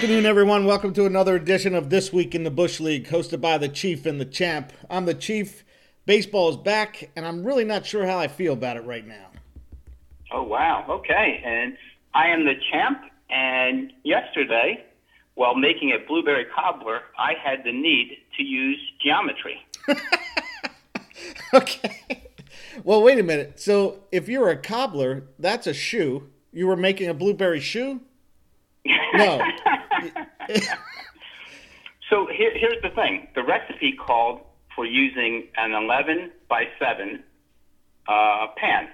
Afternoon, everyone. Welcome to another edition of This Week in the Bush League, hosted by the Chief and the Champ. I'm the Chief. Baseball is back, and I'm really not sure how I feel about it right now. Oh, wow. Okay. And I am the champ. And yesterday, while making a blueberry cobbler, I had the need to use geometry. okay. Well, wait a minute. So, if you're a cobbler, that's a shoe. You were making a blueberry shoe? No. so, here, here's the thing the recipe called for using an 11 by 7 uh, pan.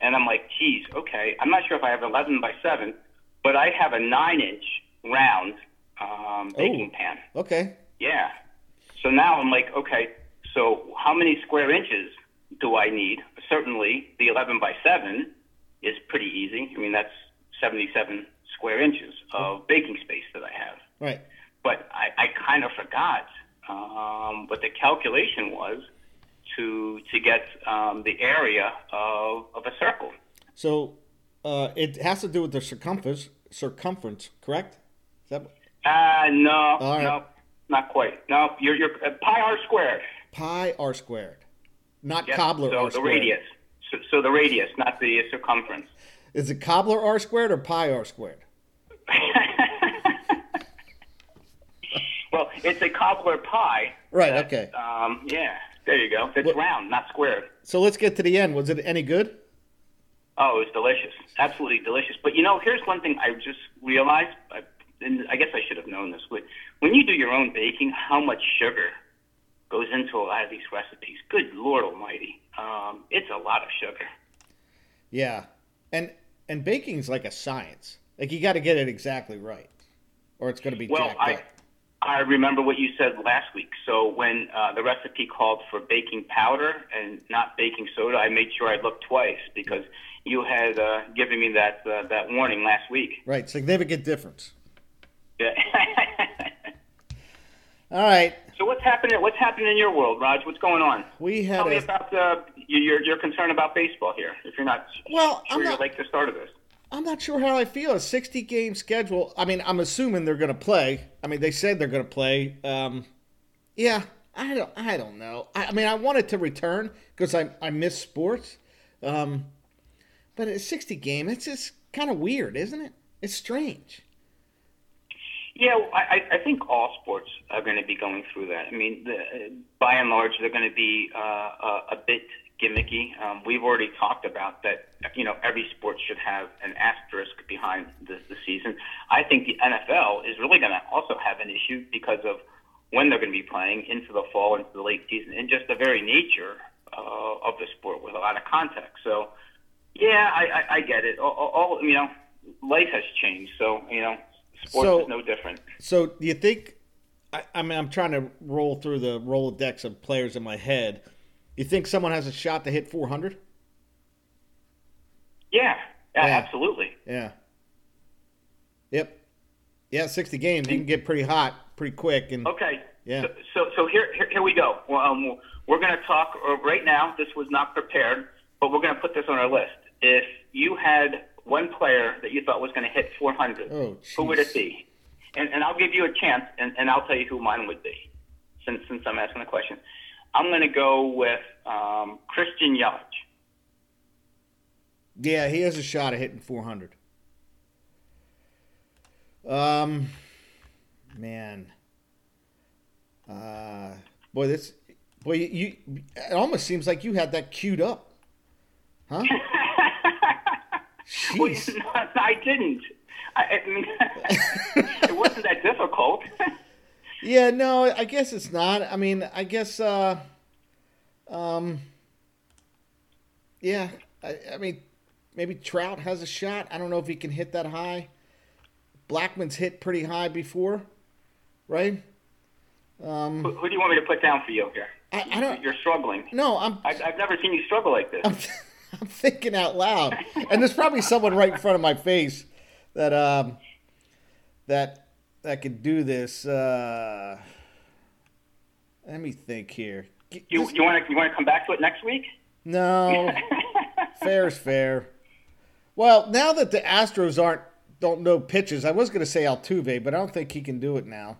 And I'm like, geez, okay. I'm not sure if I have 11 by 7, but I have a 9 inch round um, baking Oh. pan. Okay. Yeah. So now I'm like, okay, so how many square inches do I need? Certainly, the 11 by 7 is pretty easy. I mean, that's 77 square inches of baking space that I have. Right. But I, I kind of forgot um, what the calculation was to to get um, the area of, of a circle. So, uh, it has to do with the circumference, circumference, correct? Is that Uh, no, right. no, not quite. No, you're, you're uh, pi r squared. pi r squared, not Yes, cobbler so r the squared? radius. So, so the radius, not the circumference. Is it cobbler r squared or pi r squared? well, it's a cobbler pie. Right. that, Okay. Um, yeah, there you go. It's What- round, not squared. So let's get to the end. Was it any good? Oh, it was delicious. Absolutely delicious. But you know, here's one thing I just realized, I, and I guess I should have known this, when you do your own baking, how much sugar goes into a lot of these recipes. Good Lord Almighty. Um, it's a lot of sugar. Yeah, and and baking's like a science. Like you got to get it exactly right, or it's going to be Well, jacked I, up. I remember what you said last week. So when uh, the recipe called for baking powder and not baking soda, I made sure I looked twice because you had uh, given me that uh, that warning last week. Right, significant difference. Yeah. All right, so what's happening? What's happening in your world, Raj? What's going on? we had Tell me about uh, your your concern about baseball here. If you're not Well, sure I'm you're not- like the start of this. I'm not sure how I feel. A 60 game schedule. I mean, I'm assuming they're going to play. I mean, they said they're going to play. Um, yeah, I don't. I don't know. I, I mean, I wanted to return because I I miss sports. Um, but a 60 game, it's just kind of weird, isn't it? It's strange. Yeah, I, I think all sports are going to be going through that. I mean, the, by and large, they're going to be uh, a, a bit gimmicky. Um, we've already talked about that. You know, every sport should have an asterisk behind the, the season. I think the NFL is really going to also have an issue because of when they're going to be playing into the fall, into the late season, and just the very nature uh, of the sport with a lot of contact. So, yeah, I, I, I get it. All, all, all you know, life has changed, so you know, sports So- is no different. So do you think? I, I mean, I'm trying to roll through the Rolodex of players in my head. You think someone has a shot to hit 400? Yeah, yeah, Yeah. absolutely. Yeah. Yep. Yeah, 60 games. You can get pretty hot pretty quick. And Okay. Yeah. So, so, so here, here, here we go. Well, um, we're going to talk uh, right now. This was not prepared, but we're going to put this on our list. If you had one player that you thought was going to hit 400, Oh, who would it be? And, and I'll give you a chance, and, and I'll tell you who mine would be, since since I'm asking the question. I'm going to go with um, Christian Yelich. yeah, he has a shot at hitting 400. Um, man. Uh, boy, this, boy, you, you, it almost seems like you had that queued up. Huh? Well, Jeez. no, I didn't. I, I mean, it wasn't that difficult. Yeah, no, I guess it's not. I mean, I guess, uh, um, yeah, I, I mean, maybe Trout has a shot. I don't know if he can hit that high. Blackmon's hit pretty high before, right? Um, who, who do you want me to put down for you here? I, I don't. You're struggling. No, I'm. I've, I've never seen you struggle like this. I'm, I'm thinking out loud, and there's probably someone right in front of my face that um that that could do this. Uh, let me think here. G- You you want to you want to come back to it next week? no, fair's fair. Well, now that the Astros aren't don't know pitches. I was going to say Altuve, but I don't think he can do it now.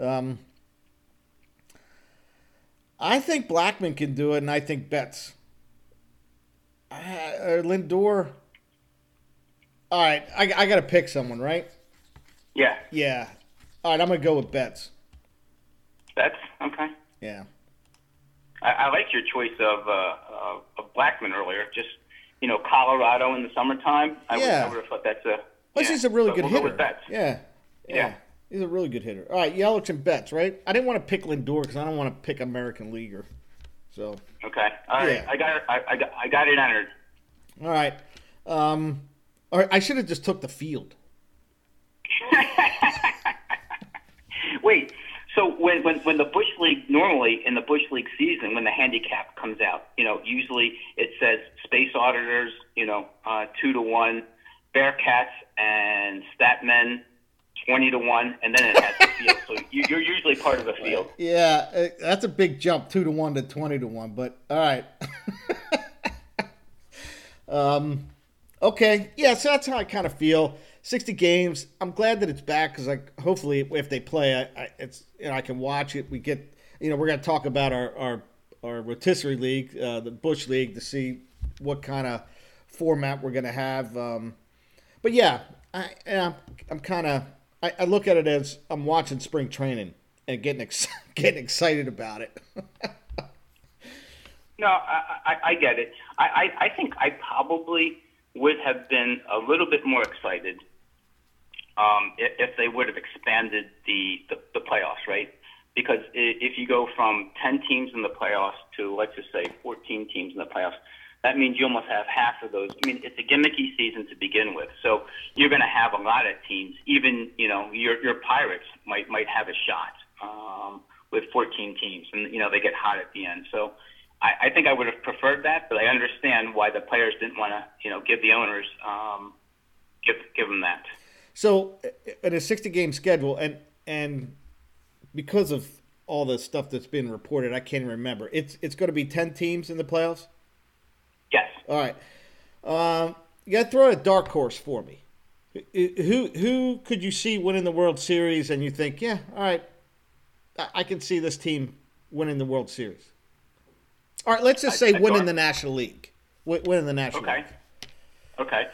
Um, I think Blackmon can do it, and I think Betts. Uh, Lindor. All right, I, I got to pick someone, right? Yeah. Yeah. All right, I'm going to go with Betts. Betts? Okay. Yeah. I, I like your choice of, uh, of Blackmon earlier. Just, you know, Colorado in the summertime. I, Yeah. would, I would have thought that's a. Plus, yeah, he's a really good we'll hitter. Go with Betts. Yeah. yeah. Yeah. He's a really good hitter. All right, Yelich and Betts, right? I didn't want to pick Lindor because I don't want to pick American Leaguer. So, Okay. All right. Yeah. I got it. I, I, got, I got it entered. all right. Um, all right, I should have just took the field. So when, when when the Bush League normally in the Bush League season when the handicap comes out, you know, usually it says Space Auditors, you know, uh, two to one, Bearcats and Statmen twenty to one, and then it has the field. So you, you're usually part of the field. Yeah, uh, that's a big jump, two to one to twenty to one. But all right. um, okay, yeah. So that's how I kind of feel. Sixty games. I'm glad that it's back because, like, hopefully, if they play, I, I it's you know I can watch it. We get you know we're gonna talk about our our our rotisserie league, uh, the Bush League, to see what kind of format we're gonna have. Um, but yeah, I I'm, I'm kind of I, I look at it as I'm watching spring training and getting ex- getting excited about it. No, I, I, I get it. I, I, I think I probably would have been a little bit more excited um, if, if they would have expanded the, the, the playoffs, right? Because if you go from 10 teams in the playoffs to, let's just say, 14 teams in the playoffs, that means you almost have half of those. I mean, it's a gimmicky season to begin with, so you're going to have a lot of teams. Even you know, your your Pirates might might have a shot um, with 14 teams, and you know they get hot at the end. So I, I think I would have preferred that, but I understand why the players didn't want to, you know, give the owners um, give give them that. So, in a 60 game schedule, and and because of all the stuff that's been reported, I can't remember. It's it's going to be 10 teams in the playoffs. Yes. All right. Um, you got to throw a dark horse for me. Who who could you see winning the World Series, and you think, yeah, all right, I- I can see this team winning the World Series. All right, let's just say a winning dark- the National League, winning the National Okay. League. Okay.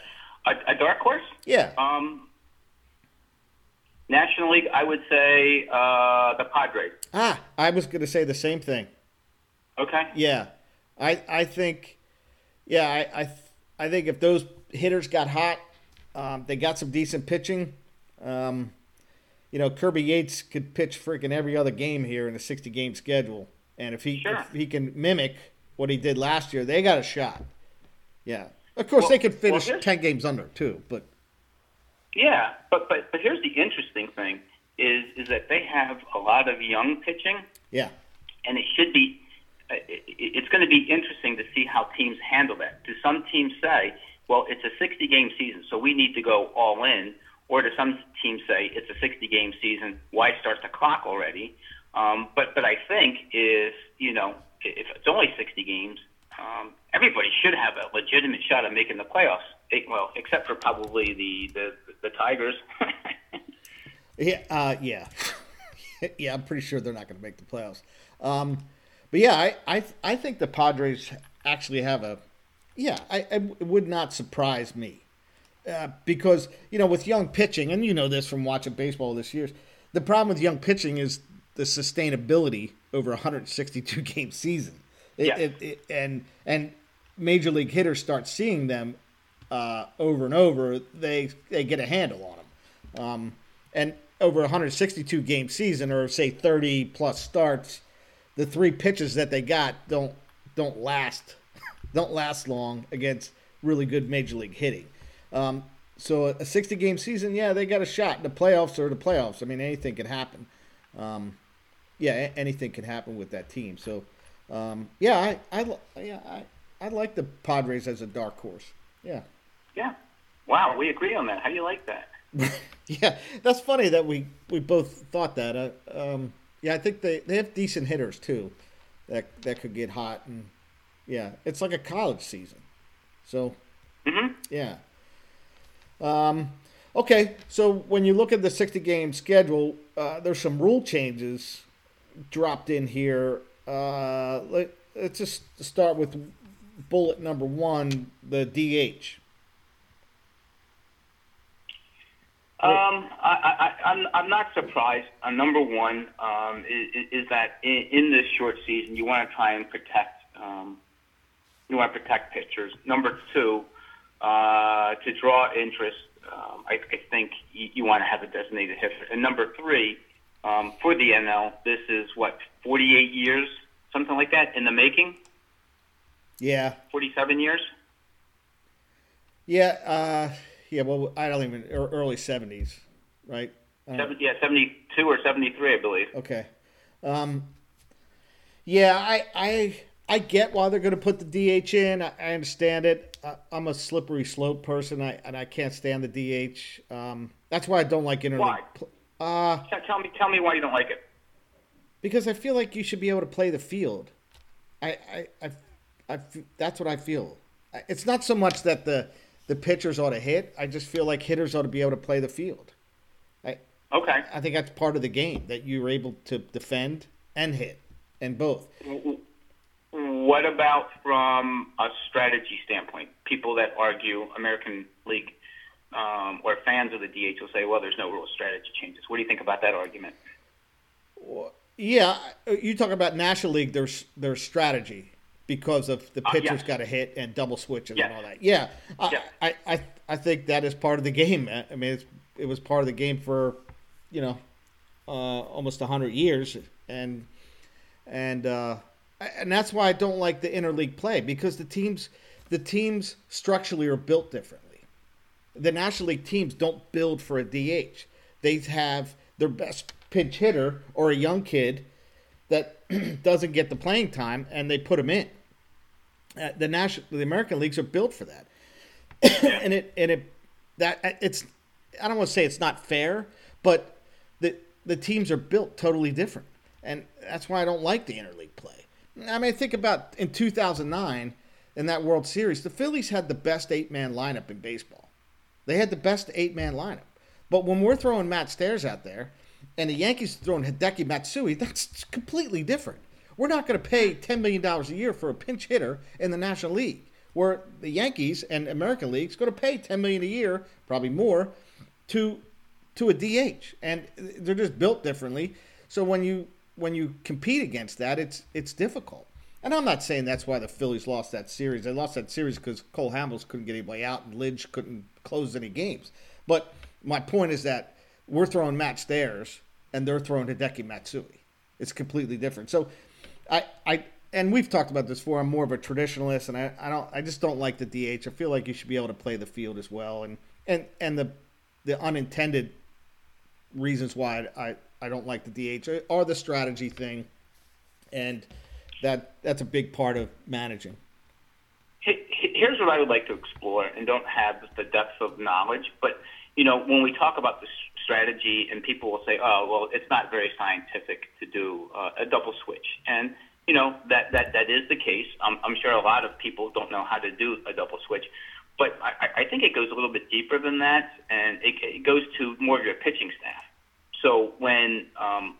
A, a dark horse? Yeah. Um, National League, I would say uh, the Padres. Ah, I was going to say the same thing. Okay. Yeah, I I think, yeah, I I, I think if those hitters got hot, um, they got some decent pitching. Um, you know, Kirby Yates could pitch freaking every other game here in a sixty game schedule, and if he Sure. if he can mimic what he did last year, they got a shot. Yeah, of course Well- they could finish here's- ten games under too, but Yeah, but but but here's the interesting thing is is that they have a lot of young pitching, yeah, and it should be. uh, It's going to be interesting to see how teams handle that. Do some teams say, "Well, it's a 60 game season, so we need to go all in," or do some teams say, "It's a 60 game season, why start the clock already?" Um, but but I think if you know if it's only 60 games, um, everybody should have a legitimate shot at making the playoffs. Well, except for probably the the, the Tigers. Yeah, uh, yeah, yeah. I'm pretty sure they're not going to make the playoffs. Um, but yeah, I, I, I think the Padres actually have a. Yeah, I, I it would not surprise me, uh, because you know with young pitching, and you know this from watching baseball this year, the problem with young pitching is the sustainability over a 162 game season. It, Yeah. it, it, and and major league hitters start seeing them uh, over and over, they they get a handle on them. Um, and over a 162 game season, or say 30 plus starts, the three pitches that they got don't don't last don't last long against really good major league hitting. Um, so a 60 game season, yeah, they got a shot. In the playoffs or the playoffs. I mean, anything can happen. Um, yeah, anything can happen with that team. So, um, yeah, I, I, yeah, I, I like the Padres as a dark horse. Yeah, yeah. Wow, we agree on that. How do you like that? yeah, that's funny that we, we both thought that. Uh, um, yeah, I think they, they have decent hitters too, that that could get hot and yeah, it's like a college season. So hmm yeah. Um, Okay, so when you look at the 60 game schedule, uh, there's some rule changes dropped in here. Uh, let, us just start with bullet number one the DH. Um, I, I, I'm, I'm not surprised. Uh, number one um, is, is that in, in this short season, you want to try and protect um, you want to protect pitchers. Number two, uh, to draw interest, um, I, I think you, you want to have a designated hitter. And number three, um, for the NL, this is what 48 years, something like that, in the making. Yeah. 47 years. Yeah. Uh, yeah. Well, I don't even early 70s, right? Yeah, 72 or 73, I believe. Okay. Um, yeah, I, I I get why they're going to put the DH in. I, I understand it. I, am a slippery slope person, I, and I can't stand the DH. Um, that's why I don't like interleague. Why? Uh, tell me, tell me why you don't like it. Because I feel like you should be able to play the field. I, I, I, I that's what I feel. It's not so much that the the pitchers ought to hit. I just feel like hitters ought to be able to play the field. I, okay. I think that's part of the game that you're able to defend and hit, and both. What about from a strategy standpoint? People that argue American League um, or fans of the DH will say, well, there's no real strategy changes. What do you think about that argument? Well, yeah, you talk about National League, there's there's strategy because of the pitchers uh, yes. got to hit and double switches yes. and all that. Yeah, yeah. I, I I think that is part of the game. I mean, it was part of the game for you know uh, almost hundred years, and and uh, and that's why I don't like the interleague play because the teams the teams structurally are built differently. The National League teams don't build for a DH. They have their best pinch hitter or a young kid that doesn't get the playing time and they put him in. Uh, the national the American leagues are built for that. and it and it that uh, it's I don't want to say it's not fair, but the the teams are built totally different. And that's why I don't like the interleague play. I mean, think about in 2009 in that World Series, the Phillies had the best eight man lineup in baseball. They had the best eight man lineup. But when we're throwing Matt Stairs out there and the Yankees throwing Hideki Matsui, that's completely different. We're not going to pay $10 million a year for a pinch hitter in the National League, where the Yankees and American League is going to pay 10 million a year, probably more, to to a DH. And they're just built differently. So when you when you compete against that, it's it's difficult. And I'm not saying that's why the Phillies lost that series. They lost that series because Cole Hamels couldn't get anybody out and Lidge couldn't close any games. But my point is that we're throwing Matt Stairs and they're throwing Hideki Matsui. It's completely different. So I, I and we've talked about this before. I'm more of a traditionalist, and I, I don't I just don't like the DH. I feel like you should be able to play the field as well, and and and the the unintended reasons why I, I don't like the DH are the strategy thing, and that that's a big part of managing. Here's what I would like to explore, and don't have the depth of knowledge, but you know, when we talk about the strategy, and people will say, "Oh, well, it's not very scientific to do uh, a double switch," and you know that that that is the case. I'm, I'm sure a lot of people don't know how to do a double switch, but I, I think it goes a little bit deeper than that, and it, it goes to more of your pitching staff. So when um,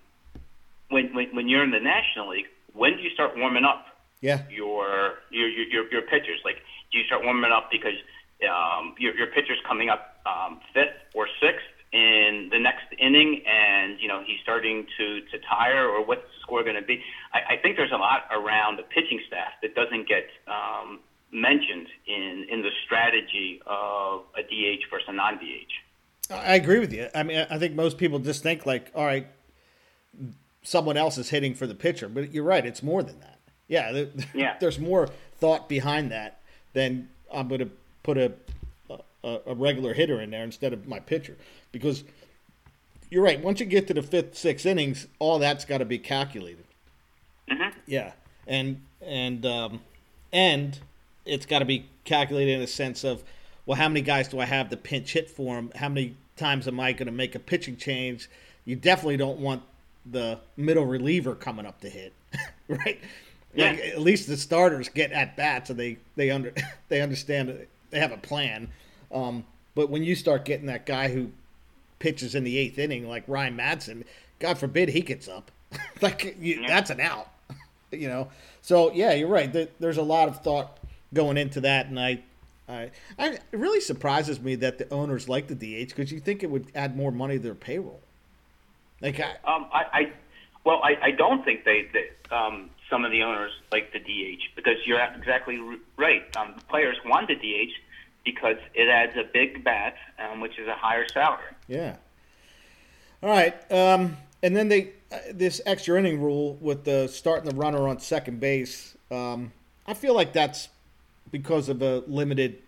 when, when when you're in the National League, when do you start warming up? Yeah. Your your your your pitchers like do you start warming up because um, your your pitcher's coming up um, fifth or sixth in the next inning, and you know he's starting to to tire, or what's the score going to be? I, I think there's a lot around the pitching staff that doesn't get um, mentioned in in the strategy of a DH versus a non DH. I agree with you. I mean, I think most people just think like, all right, someone else is hitting for the pitcher, but you're right. It's more than that. Yeah, yeah. there's more thought behind that than I'm going to put a, a, a regular hitter in there instead of my pitcher because you're right. Once you get to the fifth, sixth innings, all that's got to be calculated. Mm-hmm. Yeah, and and um, and it's got to be calculated in a sense of well, how many guys do I have to pinch hit for him? How many times am I going to make a pitching change? You definitely don't want the middle reliever coming up to hit, right? Yeah. Like, at least the starters get at bats, and they they under they understand they have a plan. Um, But when you start getting that guy who pitches in the eighth inning, like Ryan Madson, God forbid he gets up. like you, yeah. that's an out. you know. So yeah, you're right. There, there's a lot of thought going into that, and I, I, I it really surprises me that the owners like the DH because you think it would add more money to their payroll. Like I, um, I, I well, I, I don't think they, they um, some of the owners like the DH because you're exactly right. Um, the players want the DH because it adds a big bat, um, which is a higher salary. Yeah. All right, um, and then they uh, this extra inning rule with the starting the runner on second base. Um, I feel like that's because of a limited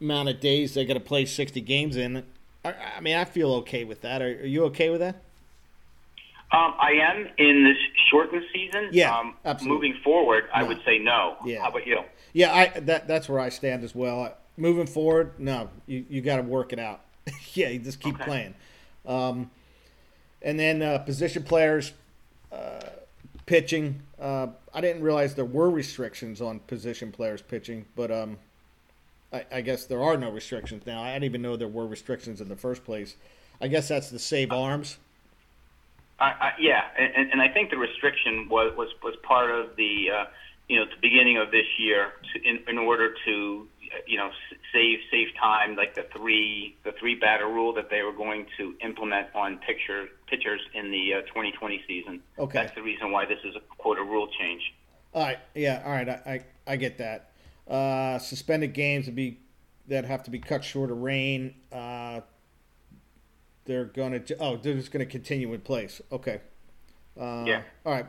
amount of days they're going to play sixty games in. I, I mean, I feel okay with that. Are, are you okay with that? Um, I am in this shortened season. Yeah, um, absolutely. Moving forward, I would say no. Yeah. How about you? Yeah, I that that's where I stand as well. Moving forward, no, you you got to work it out. yeah, you just keep okay. playing. Um, and then uh, position players, uh, pitching. Uh, I didn't realize there were restrictions on position players pitching, but um, I, I, guess there are no restrictions now. I didn't even know there were restrictions in the first place. I guess that's the save arms. I, I, yeah, and, and I think the restriction was was, was part of the uh, you know the beginning of this year to, in, in order to you know save save time like the three the three batter rule that they were going to implement on picture pitchers in the uh, 2020 season. Okay, that's the reason why this is a quote a rule change. All right, yeah, all right, I I, I get that. Uh, suspended games would be that have to be cut short of rain. Uh, they're going to oh they're just going to continue in place. Okay. Uh, yeah. All right.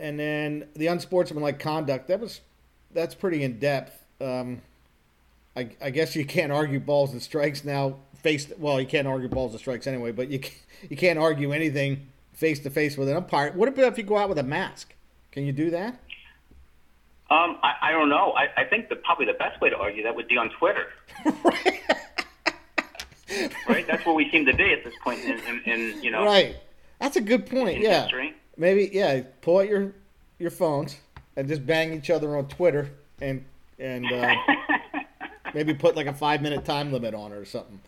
And then the unsportsmanlike conduct that was that's pretty in depth. Um, I, I guess you can't argue balls and strikes now. Face well, you can't argue balls and strikes anyway, but you you can't argue anything face to face with an umpire. What about if you go out with a mask? Can you do that? Um, I, I don't know. I, I think the probably the best way to argue that would be on Twitter. right right? That's where we seem to be at this point in, in, in you know. Right. That's a good point. Yeah. History. Maybe yeah. Pull out your your phones and just bang each other on Twitter and and uh, maybe put like a five minute time limit on it or something.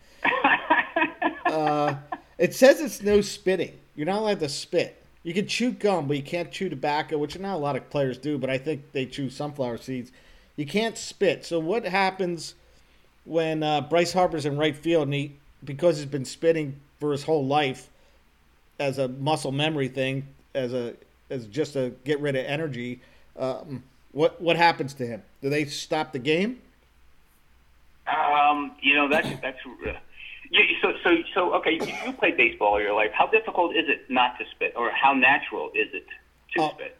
Uh, it says it's no spitting. You're not allowed to spit. You can chew gum, but you can't chew tobacco, which not a lot of players do. But I think they chew sunflower seeds. You can't spit. So what happens? when uh, Bryce Harper's in right field and he because he's been spitting for his whole life as a muscle memory thing, as a as just to get rid of energy. Um, what what happens to him? Do they stop the game? Um, you know that's that's. Uh, yeah, so so so okay. You, you played baseball all your life. How difficult is it not to spit, or how natural is it to uh, spit?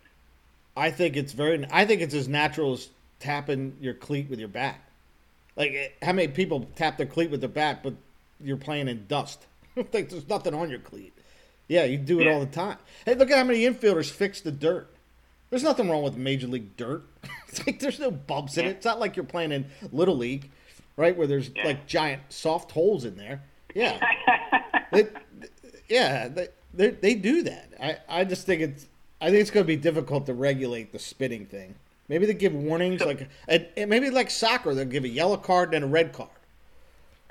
I think it's very. I think it's as natural as tapping your cleat with your bat. Like, how many people tap their cleat with the bat, but you're playing in dust? like, there's nothing on your cleat. Yeah, you do it yeah. all the time. Hey, look at how many infielders fix the dirt. There's nothing wrong with major league dirt. it's like there's no bumps in it. It's not like you're playing in little league, right? Where there's yeah. like giant soft holes in there. Yeah, they, yeah, they, they, do that. I I just think it's I think it's going to be difficult to regulate the spitting thing. Maybe they give warnings, like and, maybe like soccer, they'll give a yellow card and a red card.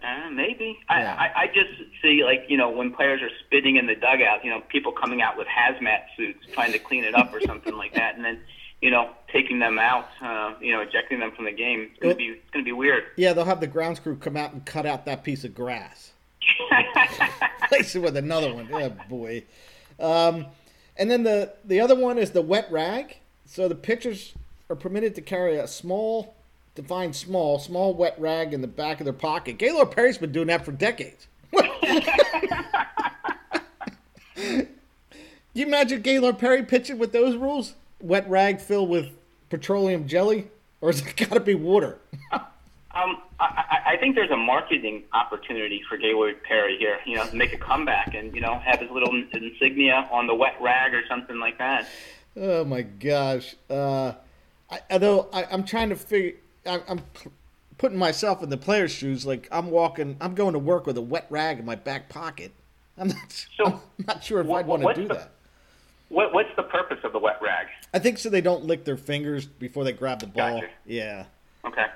Uh, maybe. Yeah. I, I I just see like you know when players are spitting in the dugout, you know people coming out with hazmat suits trying to clean it up or something like that, and then you know taking them out, uh, you know ejecting them from the game. It's gonna be it's gonna be weird. Yeah, they'll have the grounds crew come out and cut out that piece of grass. Place it with another one. Oh boy. Um, and then the the other one is the wet rag. So the pitchers are permitted to carry a small, defined small, small wet rag in the back of their pocket. Gaylord Perry's been doing that for decades. you imagine Gaylord Perry pitching with those rules? Wet rag filled with petroleum jelly? Or is it got to be water? Um, I, I think there's a marketing opportunity for Gaylord Perry here. You know, make a comeback and you know have his little insignia on the wet rag or something like that. Oh my gosh! Uh, I, although I, am trying to figure, I, I'm putting myself in the player's shoes. Like I'm walking, I'm going to work with a wet rag in my back pocket. I'm not, so, I'm not sure if what, I'd want to do the, that. What, what's the purpose of the wet rag? I think so they don't lick their fingers before they grab the ball. Gotcha. Yeah. Okay.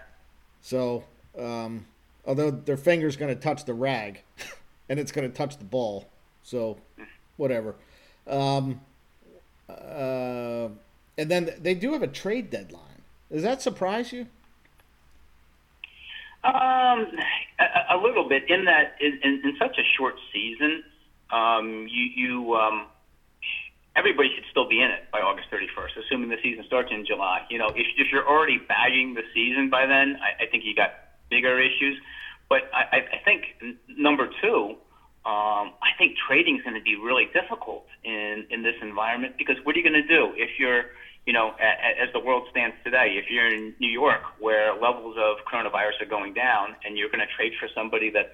So, um, Although their finger's going to touch the rag, and it's going to touch the ball. So, whatever. Um, uh, and then they do have a trade deadline. Does that surprise you? Um, a, a little bit. In that, in, in, in such a short season, um, you you um, everybody should still be in it by August 31st, assuming the season starts in July. You know, if, if you're already bagging the season by then, I, I think you got bigger issues. But I, I think number two, um, I think trading is going to be really difficult in in this environment because what are you going to do if you're you know, as the world stands today, if you're in New York where levels of coronavirus are going down and you're going to trade for somebody that's,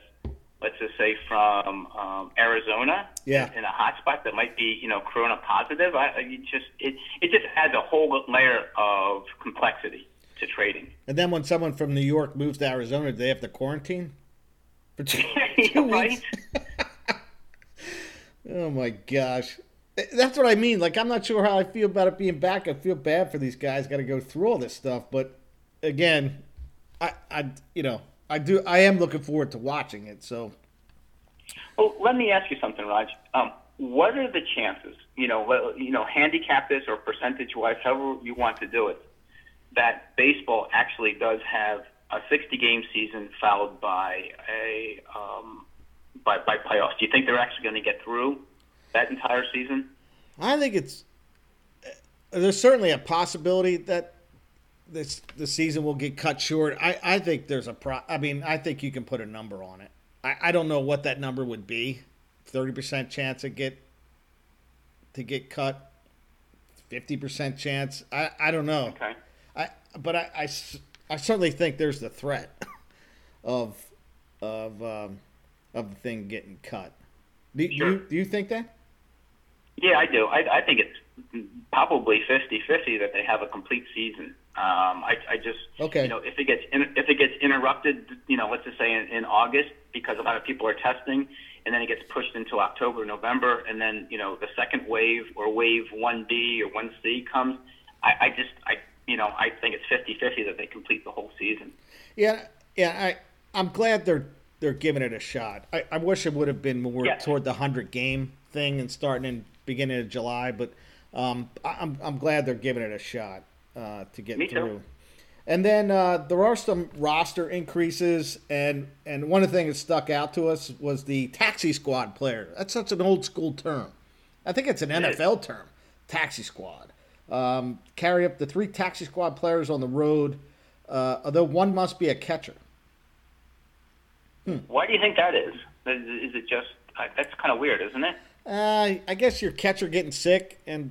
let's just say, from um, Arizona yeah. in a hotspot that might be, you know, corona positive, I, you just it it just adds a whole layer of complexity to trading. And then when someone from New York moves to Arizona, do they have to quarantine for two, two weeks? oh my gosh. That's what I mean. Like, I'm not sure how I feel about it being back. I feel bad for these guys. Got to go through all this stuff. But again, I, I, you know, I do. I am looking forward to watching it. So. Well, let me ask you something, Raj. Um, what are the chances? You know, you know, handicap this or percentage-wise, however you want to do it, that baseball actually does have a 60-game season followed by a um, by, by playoffs. Do you think they're actually going to get through? That entire season? I think it's there's certainly a possibility that this the season will get cut short. I, I think there's a pro. I mean, I think you can put a number on it. I, I don't know what that number would be. Thirty percent chance to get to get cut. Fifty percent chance. I, I don't know. Okay. I but I, I, I certainly think there's the threat of of um, of the thing getting cut. Do, sure. do, you, do you think that? Yeah, I do. I, I think it's probably 50-50 that they have a complete season. Um, I, I just, okay. you know, if it gets in, if it gets interrupted, you know, let's just say in, in August because a lot of people are testing, and then it gets pushed into October, November, and then you know the second wave or wave one B or one C comes. I, I just, I, you know, I think it's 50-50 that they complete the whole season. Yeah, yeah. I, I'm glad they're they're giving it a shot. I, I wish it would have been more yeah. toward the hundred game thing and starting in beginning of July, but um, I'm I'm glad they're giving it a shot uh, to get Me through. Too. And then uh, there are some roster increases, and and one of the things that stuck out to us was the taxi squad player. That's such an old school term. I think it's an NFL term, taxi squad. Um, carry up the three taxi squad players on the road, uh, although one must be a catcher. Hmm. Why do you think that is? Is it just uh, that's kind of weird, isn't it? Uh, I guess your catcher getting sick and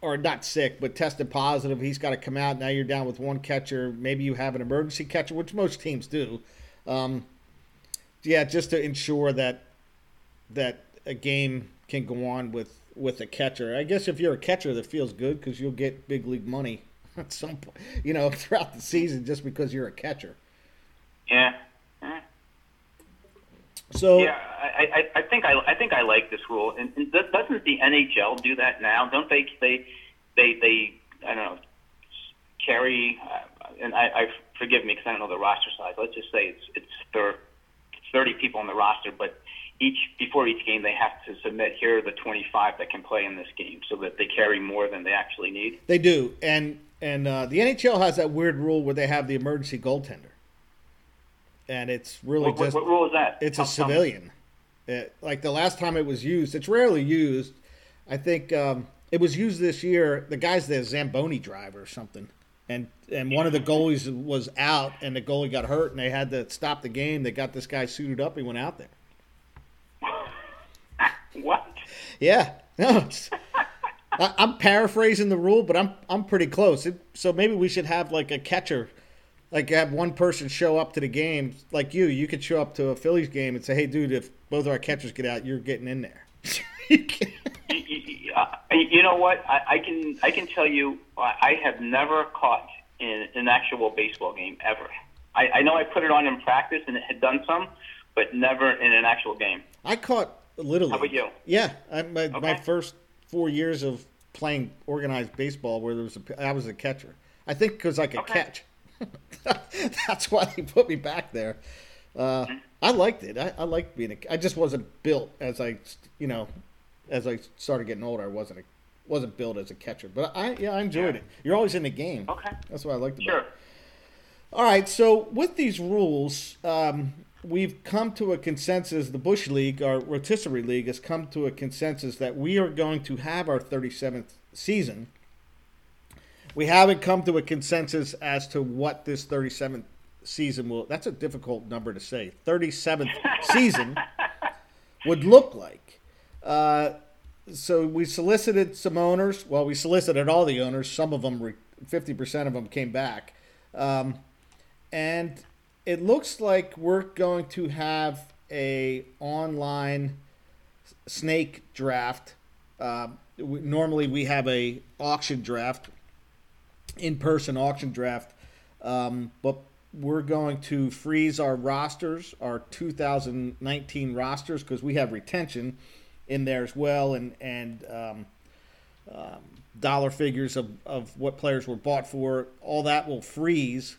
or not sick, but tested positive. He's got to come out. Now you're down with one catcher. Maybe you have an emergency catcher, which most teams do. Um, yeah, just to ensure that that a game can go on with with a catcher. I guess if you're a catcher, that feels good because you'll get big league money at some point, you know, throughout the season just because you're a catcher. Yeah, so yeah, I, I, I think I, I think I like this rule. And, and doesn't the NHL do that now? Don't they they they they I don't know carry uh, and I, I forgive me because I don't know the roster size. Let's just say it's it's there thirty people on the roster, but each before each game they have to submit here are the 25 that can play in this game so that they carry more than they actually need they do and and uh, the nhl has that weird rule where they have the emergency goaltender and it's really what, just what, what rule is that? It's a civilian. It, like the last time it was used, it's rarely used. I think um, it was used this year. The guy's the Zamboni driver or something, and and one of the goalies was out, and the goalie got hurt, and they had to stop the game. They got this guy suited up. He went out there. what? Yeah. No. I, I'm paraphrasing the rule, but I'm I'm pretty close. It, so maybe we should have like a catcher like have one person show up to the game, like you. You could show up to a Phillies game and say, "Hey, dude, if both of our catchers get out, you're getting in there." you, uh, you, know what? I, I, can I can tell you, I have never caught in an actual baseball game ever. I, I know I put it on in practice and it had done some, but never in an actual game. I caught literally. How about you? Yeah, I, my, okay. my first four years of playing organized baseball, where there was a, I was a catcher. I think because I could okay. catch. That's why they put me back there. Uh, I liked it. I, I liked being a. I just wasn't built as I, you know, as I started getting older. I wasn't a, wasn't built as a catcher. But I yeah I enjoyed Yeah. it. You're always in the game. Okay. That's what I liked about Sure. it. All right. So with these rules, um, we've come to a consensus. The Bush League, our rotisserie league, has come to a consensus that we are going to have our 37th season. We haven't come to a consensus as to what this 37th season will. That's a difficult number to say. 37th season would look like. Uh, so we solicited some owners. Well, we solicited all the owners. Some of them, re- 50% of them came back. Um, and it looks like we're going to have a online snake draft. Uh, normally we have a auction draft, in-person auction draft, um, but we're going to freeze our rosters, our 2019 rosters, because we have retention in there as well, and and um, um, dollar figures of, of what players were bought for. All that will freeze.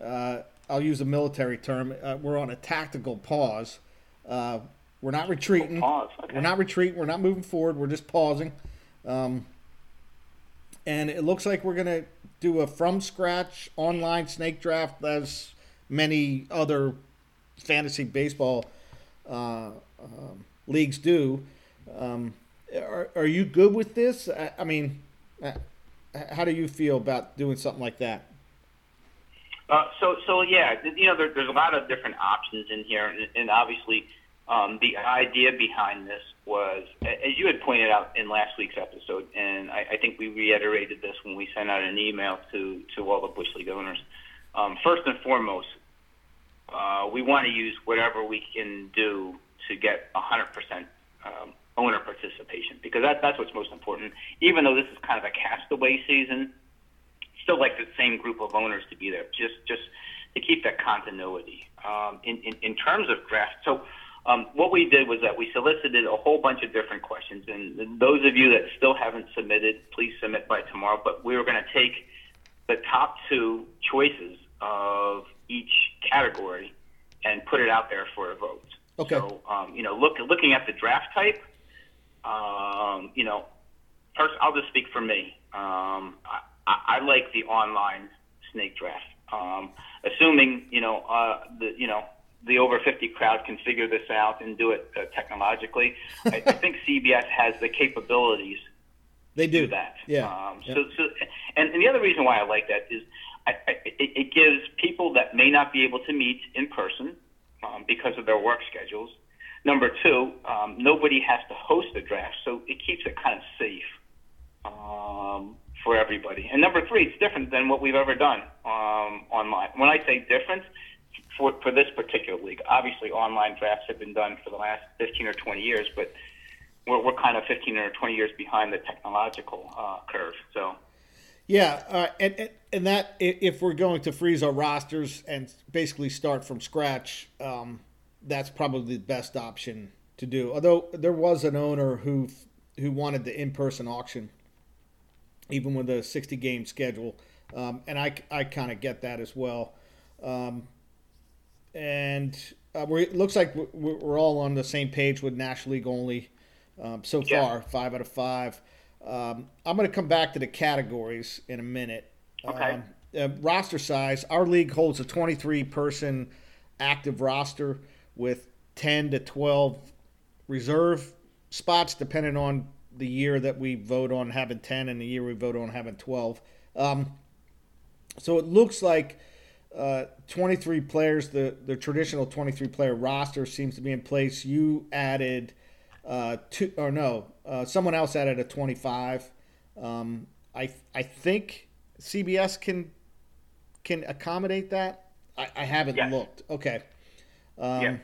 Uh, I'll use a military term. Uh, we're on a tactical pause. Uh, we're not retreating. Pause. Okay. We're not retreating. We're not moving forward. We're just pausing. Um, and it looks like we're going to do a from scratch online snake draft as many other fantasy baseball uh, um, leagues do. Um, are, are you good with this? I, I mean, uh, how do you feel about doing something like that? Uh, so, so yeah, you know, there, there's a lot of different options in here, and, and obviously, um, the idea behind this was, as you had pointed out in last week's episode, and I, I think we reiterated this when we sent out an email to to all the bush league owners. Um, first and foremost, uh, we want to use whatever we can do to get 100% um, owner participation because that, that's what's most important. Even though this is kind of a castaway season, still like the same group of owners to be there, just just to keep that continuity. Um, in, in in terms of draft, so um, what we did was that we solicited a whole bunch of different questions, and those of you that still haven't submitted, please submit by tomorrow. But we were going to take the top two choices of each category and put it out there for a vote. Okay. So, um, you know, look looking at the draft type, um, you know, first I'll just speak for me. Um, I, I I like the online snake draft. Um, assuming you know uh, the you know the over 50 crowd can figure this out and do it uh, technologically. I, I think CBS has the capabilities They to do do that. Yeah. Um, Yeah. So, so, and, and the other reason why I like that is I, I, it, it gives people that may not be able to meet in person um, because of their work schedules. Number two, um, nobody has to host a draft, so it keeps it kind of safe um, for everybody. And number three, it's different than what we've ever done um, online. When I say different, for, for this particular league, obviously online drafts have been done for the last 15 or 20 years, but we're, we're kind of 15 or 20 years behind the technological uh, curve. So, Yeah, uh, and, and and that if we're going to freeze our rosters and basically start from scratch, um, that's probably the best option to do. Although there was an owner who who wanted the in person auction, even with a sixty game schedule, um, and I I kind of get that as well. Um, and uh, it looks like we're, we're all on the same page with National League only um, so Yeah. far, five out of five. Um, I'm going to come back to the categories in a minute. Okay. Um, uh, roster size. Our league holds a 23 person active roster with 10 to 12 reserve spots, depending on the year that we vote on having 10 and the year we vote on having 12. Um, so it looks like uh, 23 players, the, the traditional 23 player roster seems to be in place. You added uh, two, or no, uh, someone else added a 25. Um, I I think CBS can can accommodate that. I, I haven't Yes. looked. Okay. Um, yeah.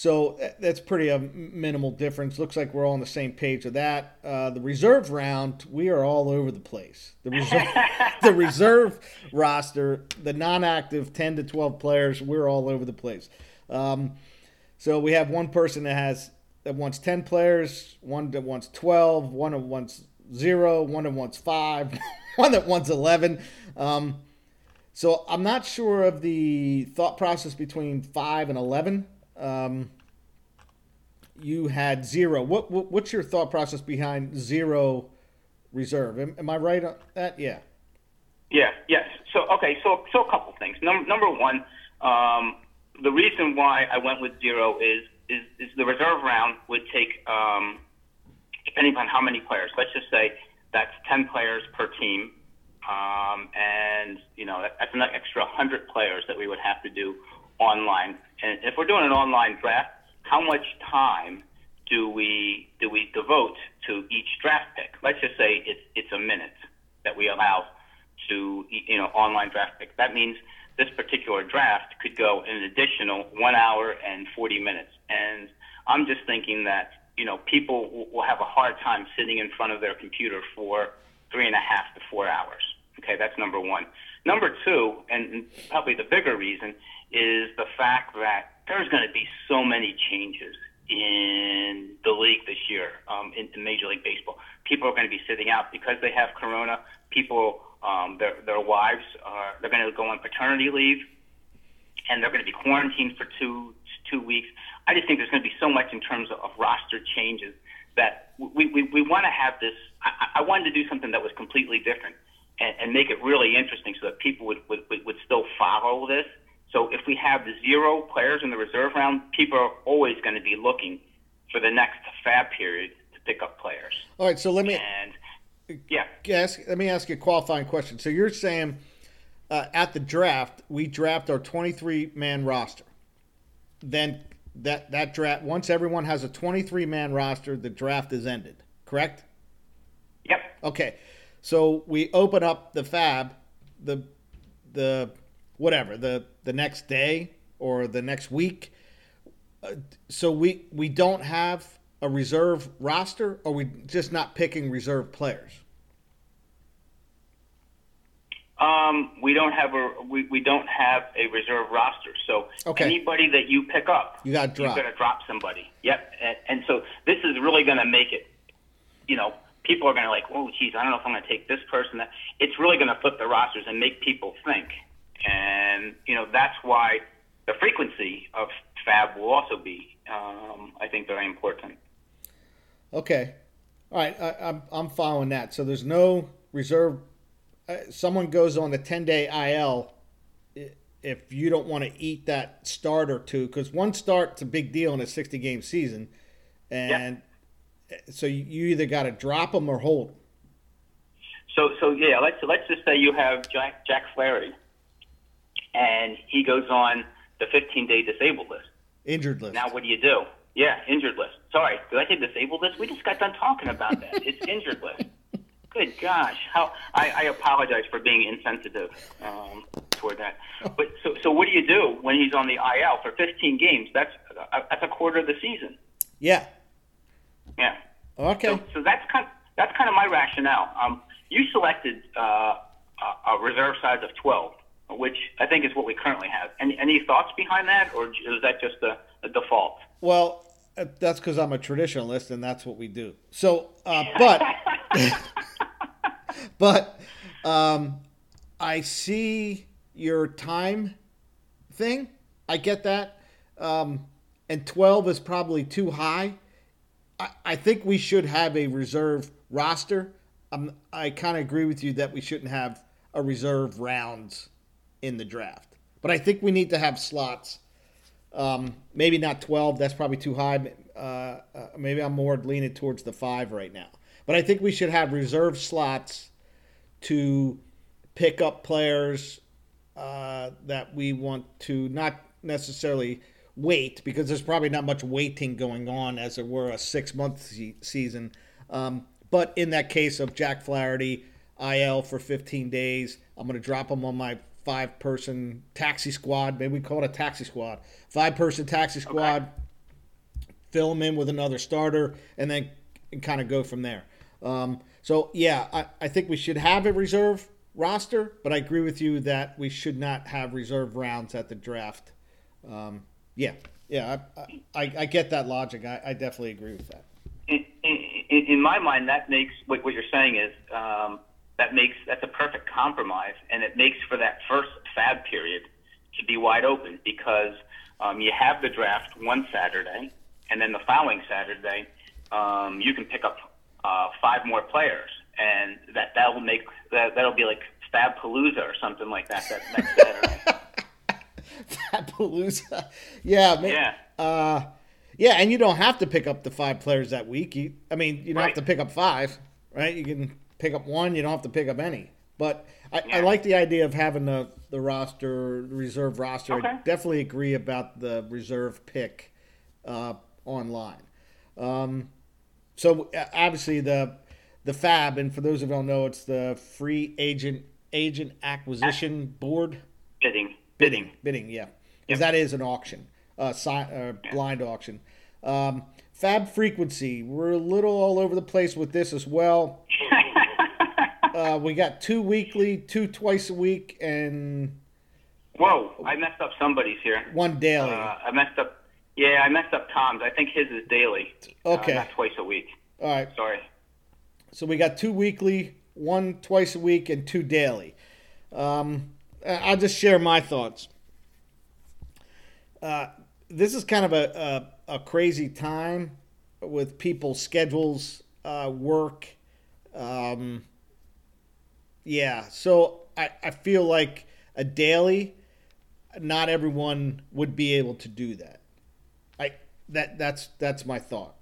So uh, that's pretty a minimal difference. Looks like we're all on the same page with that. Uh, the reserve round, we are all over the place. The reserve, the reserve roster, the non-active ten to twelve players, we're all over the place. Um, so we have one person that has that wants ten players, one that wants twelve, one that wants zero, one that wants five, one that wants eleven. Um, So I'm not sure of the thought process between five and eleven. Um, you had zero. What, what, what's your thought process behind zero reserve? Am, am I right on that? Yeah. Yeah. Yes. So okay. So so a couple things. Number number one, um, the reason why I went with zero is is, is the reserve round would take um, depending on how many players. Let's just say that's ten players per team. Um, and you know that, that's an extra 100 players that we would have to do online. And if we're doing an online draft, how much time do we do we devote to each draft pick? Let's just say it's it's a minute that we allow to you know online draft pick. That means this particular draft could go an additional one hour and 40 minutes. And I'm just thinking that you know people will have a hard time sitting in front of their computer for three and a half to four hours. Okay, that's number one. Number two, and probably the bigger reason, is the fact that there's going to be so many changes in the league this year um, in, in Major League Baseball. People are going to be sitting out because they have corona. People, um, their their wives are they're going to go on paternity leave, and they're going to be quarantined for two two weeks. I just think there's going to be so much in terms of, of roster changes that we we, we want to have this. I, I wanted to do something that was completely different and, and make it really interesting so that people would, would would still follow this so if we have zero players in the reserve round, people are always going to be looking for the next fab period to pick up players. All right, so let me and yeah, ask, let me ask you a qualifying question. So you're saying uh, at the draft we draft our 23 man roster, then that that draft once everyone has a 23 man roster, the draft is ended. Correct? Yep. Okay, so we open up the fab, the the whatever the the next day or the next week. Uh, so we we don't have a reserve roster, or we just not picking reserve players. Um, we don't have a we, we don't have a reserve roster. So okay. anybody that you pick up, you got you're going to drop somebody. Yep. And, and so this is really going to make it. You know, people are going to like, oh, geez, I don't know if I'm going to take this person. That it's really going to flip the rosters and make people think. And, you know, that's why the frequency of fab will also be, um, I think, very important. Okay. All right. I, I'm, I'm following that. So there's no reserve. Uh, someone goes on the 10 day IL if you don't want to eat that start or two, because one start's a big deal in a 60 game season. And so you either got to drop them or hold them. So, so yeah, let's let's just say you have Jack Jack Flaherty, and he goes on the 15 day disabled list. Injured list. Now, what do you do? Yeah, injured list. Sorry, did I say disabled list? We just got done talking about that. it's injured list. Good gosh, how I, I apologize for being insensitive um, toward that. But so, so what do you do when he's on the IL for 15 games? That's uh, that's a quarter of the season. Yeah. Yeah. Okay. So, so that's kind of, that's kind of my rationale. Um, you selected uh, a reserve size of 12 which I think is what we currently have. Any, any thoughts behind that, or is that just a, a default? Well, uh, that's because I'm a traditionalist, and that's what we do. So, uh, but, but, um, I see your time thing. I get that. Um, and 12 is probably too high. I, think we should have a reserve roster. Um, I kind of agree with you that we shouldn't have a reserve rounds in the draft. But I think we need to have slots. Um, maybe not 12. That's probably too high. Uh, uh, maybe I'm more leaning towards the five right now. But I think we should have reserve slots to pick up players uh, that we want to not necessarily wait because there's probably not much waiting going on as it were a six month se- season. Um, but in that case of Jack Flaherty, IL for 15 days, I'm going to drop him on my five person taxi squad. Maybe we call it a taxi squad. Five person taxi squad. Okay. Fill them in with another starter, and then kind of go from there. Um, so yeah, I, I think we should have a reserve roster, but I agree with you that we should not have reserve rounds at the draft. Um, yeah, yeah, I, I, I, get that logic. I, I definitely agree with that. In, in, in, my mind, that makes what, what you're saying is um, that makes that's a perfect compromise, and it makes for that first fab period to be wide open because um, you have the draft one Saturday, and then the following Saturday, um, you can pick up uh, five more players, and that that will make that that'll be like Fab Palooza or something like that that next Saturday. Fab Palooza, Yeah, man. Yeah. Uh, yeah, and you don't have to pick up the five players that week. You, I mean, you don't have to pick up five, right? You can pick up one. You don't have to pick up any. But I, I like the idea of having the the roster, reserve roster. I Okay. definitely agree about the reserve pick uh, online. Um, so uh, obviously the the Fab, and for those of who don't know, it's the free agent agent acquisition board bidding, bidding. bidding, yeah, Yep. because that is an auction, uh, si- uh, blind auction. Um, fab frequency, we're a little all over the place with this as well. Uh, we got two weekly, two twice a week, and Whoa, I messed up somebody's here. one daily. Uh, I messed up. Yeah, I messed up Tom's. I think his is daily. Okay. Uh, not twice a week. all right, Sorry. so we got two weekly, one twice a week, and two daily. Um, I'll just share my thoughts. Uh, this is kind of a, a, a crazy time with people's schedules, uh, work. Um, yeah, so I, I feel like a daily, not everyone would be able to do that. I that that's that's my thought.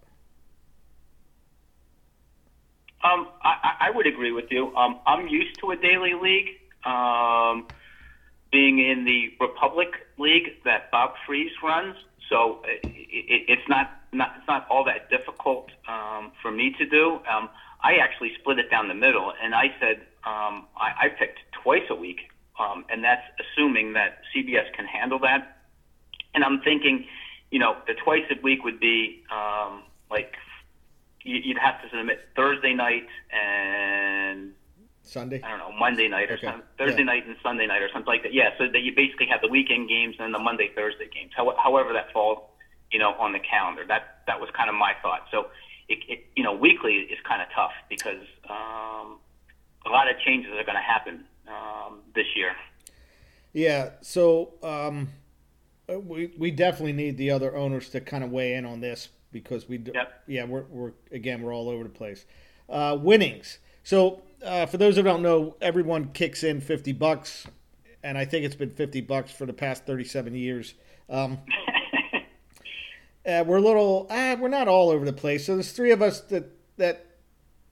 Um, I, I- would agree with you. Um, I'm used to a daily league. Um, being in the Republic League that Bob Freeze runs, so it, it, it's not, not it's not all that difficult um, for me to do. Um, I actually split it down the middle, and I said um, I, I picked twice a week, um, and that's assuming that CBS can handle that. And I'm thinking, you know, the twice a week would be um, like you- you'd have to submit Thursday night and Sunday. I don't know Monday night or Okay. something, Thursday Yeah. night and Sunday night or something like that. Yeah, so that you basically have the weekend games and the Monday Thursday games. How, however that falls, you know, on the calendar. That that was kind of my thought. So it, it you know weekly is kind of tough because um, a lot of changes are going to happen um, this year. Yeah, so um, we we definitely need the other owners to kind of weigh in on this because we Yep. yeah we're we're again we're all over the place. Uh, winnings. So uh, for those who don't know, everyone kicks in fifty bucks, and I think it's been fifty bucks for the past thirty seven years. Uh, we're a little uh, we're not all over the place. So there's three of us that that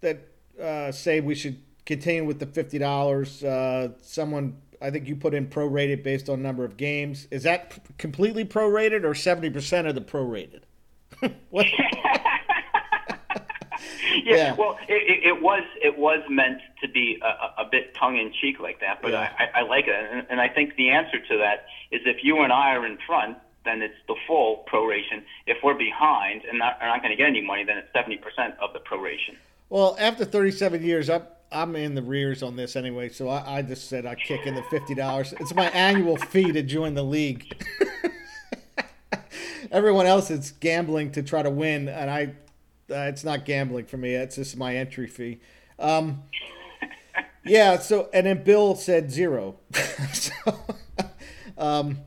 that uh, say we should continue with the fifty dollars. Uh, someone I think you put in prorated based on number of games. Is that p- completely prorated or seventy percent of the prorated? what? yeah, Yeah. well, it, it, was it was meant to be a, a- a bit tongue in cheek like that, but Yeah. I, I like it, and, and I think the answer to that is if you and I are in front, then it's the full proration. If we're behind and not, are not going to get any money, then it's seventy percent of the proration. Well, after 37 years, I'm, I'm in the rears on this anyway, so I, I just said I kick in the $50. It's my annual fee to join the league. Everyone else is gambling to try to win, and I, uh, it's not gambling for me. It's just my entry fee. Um, yeah. So, and then Bill said zero. so, um,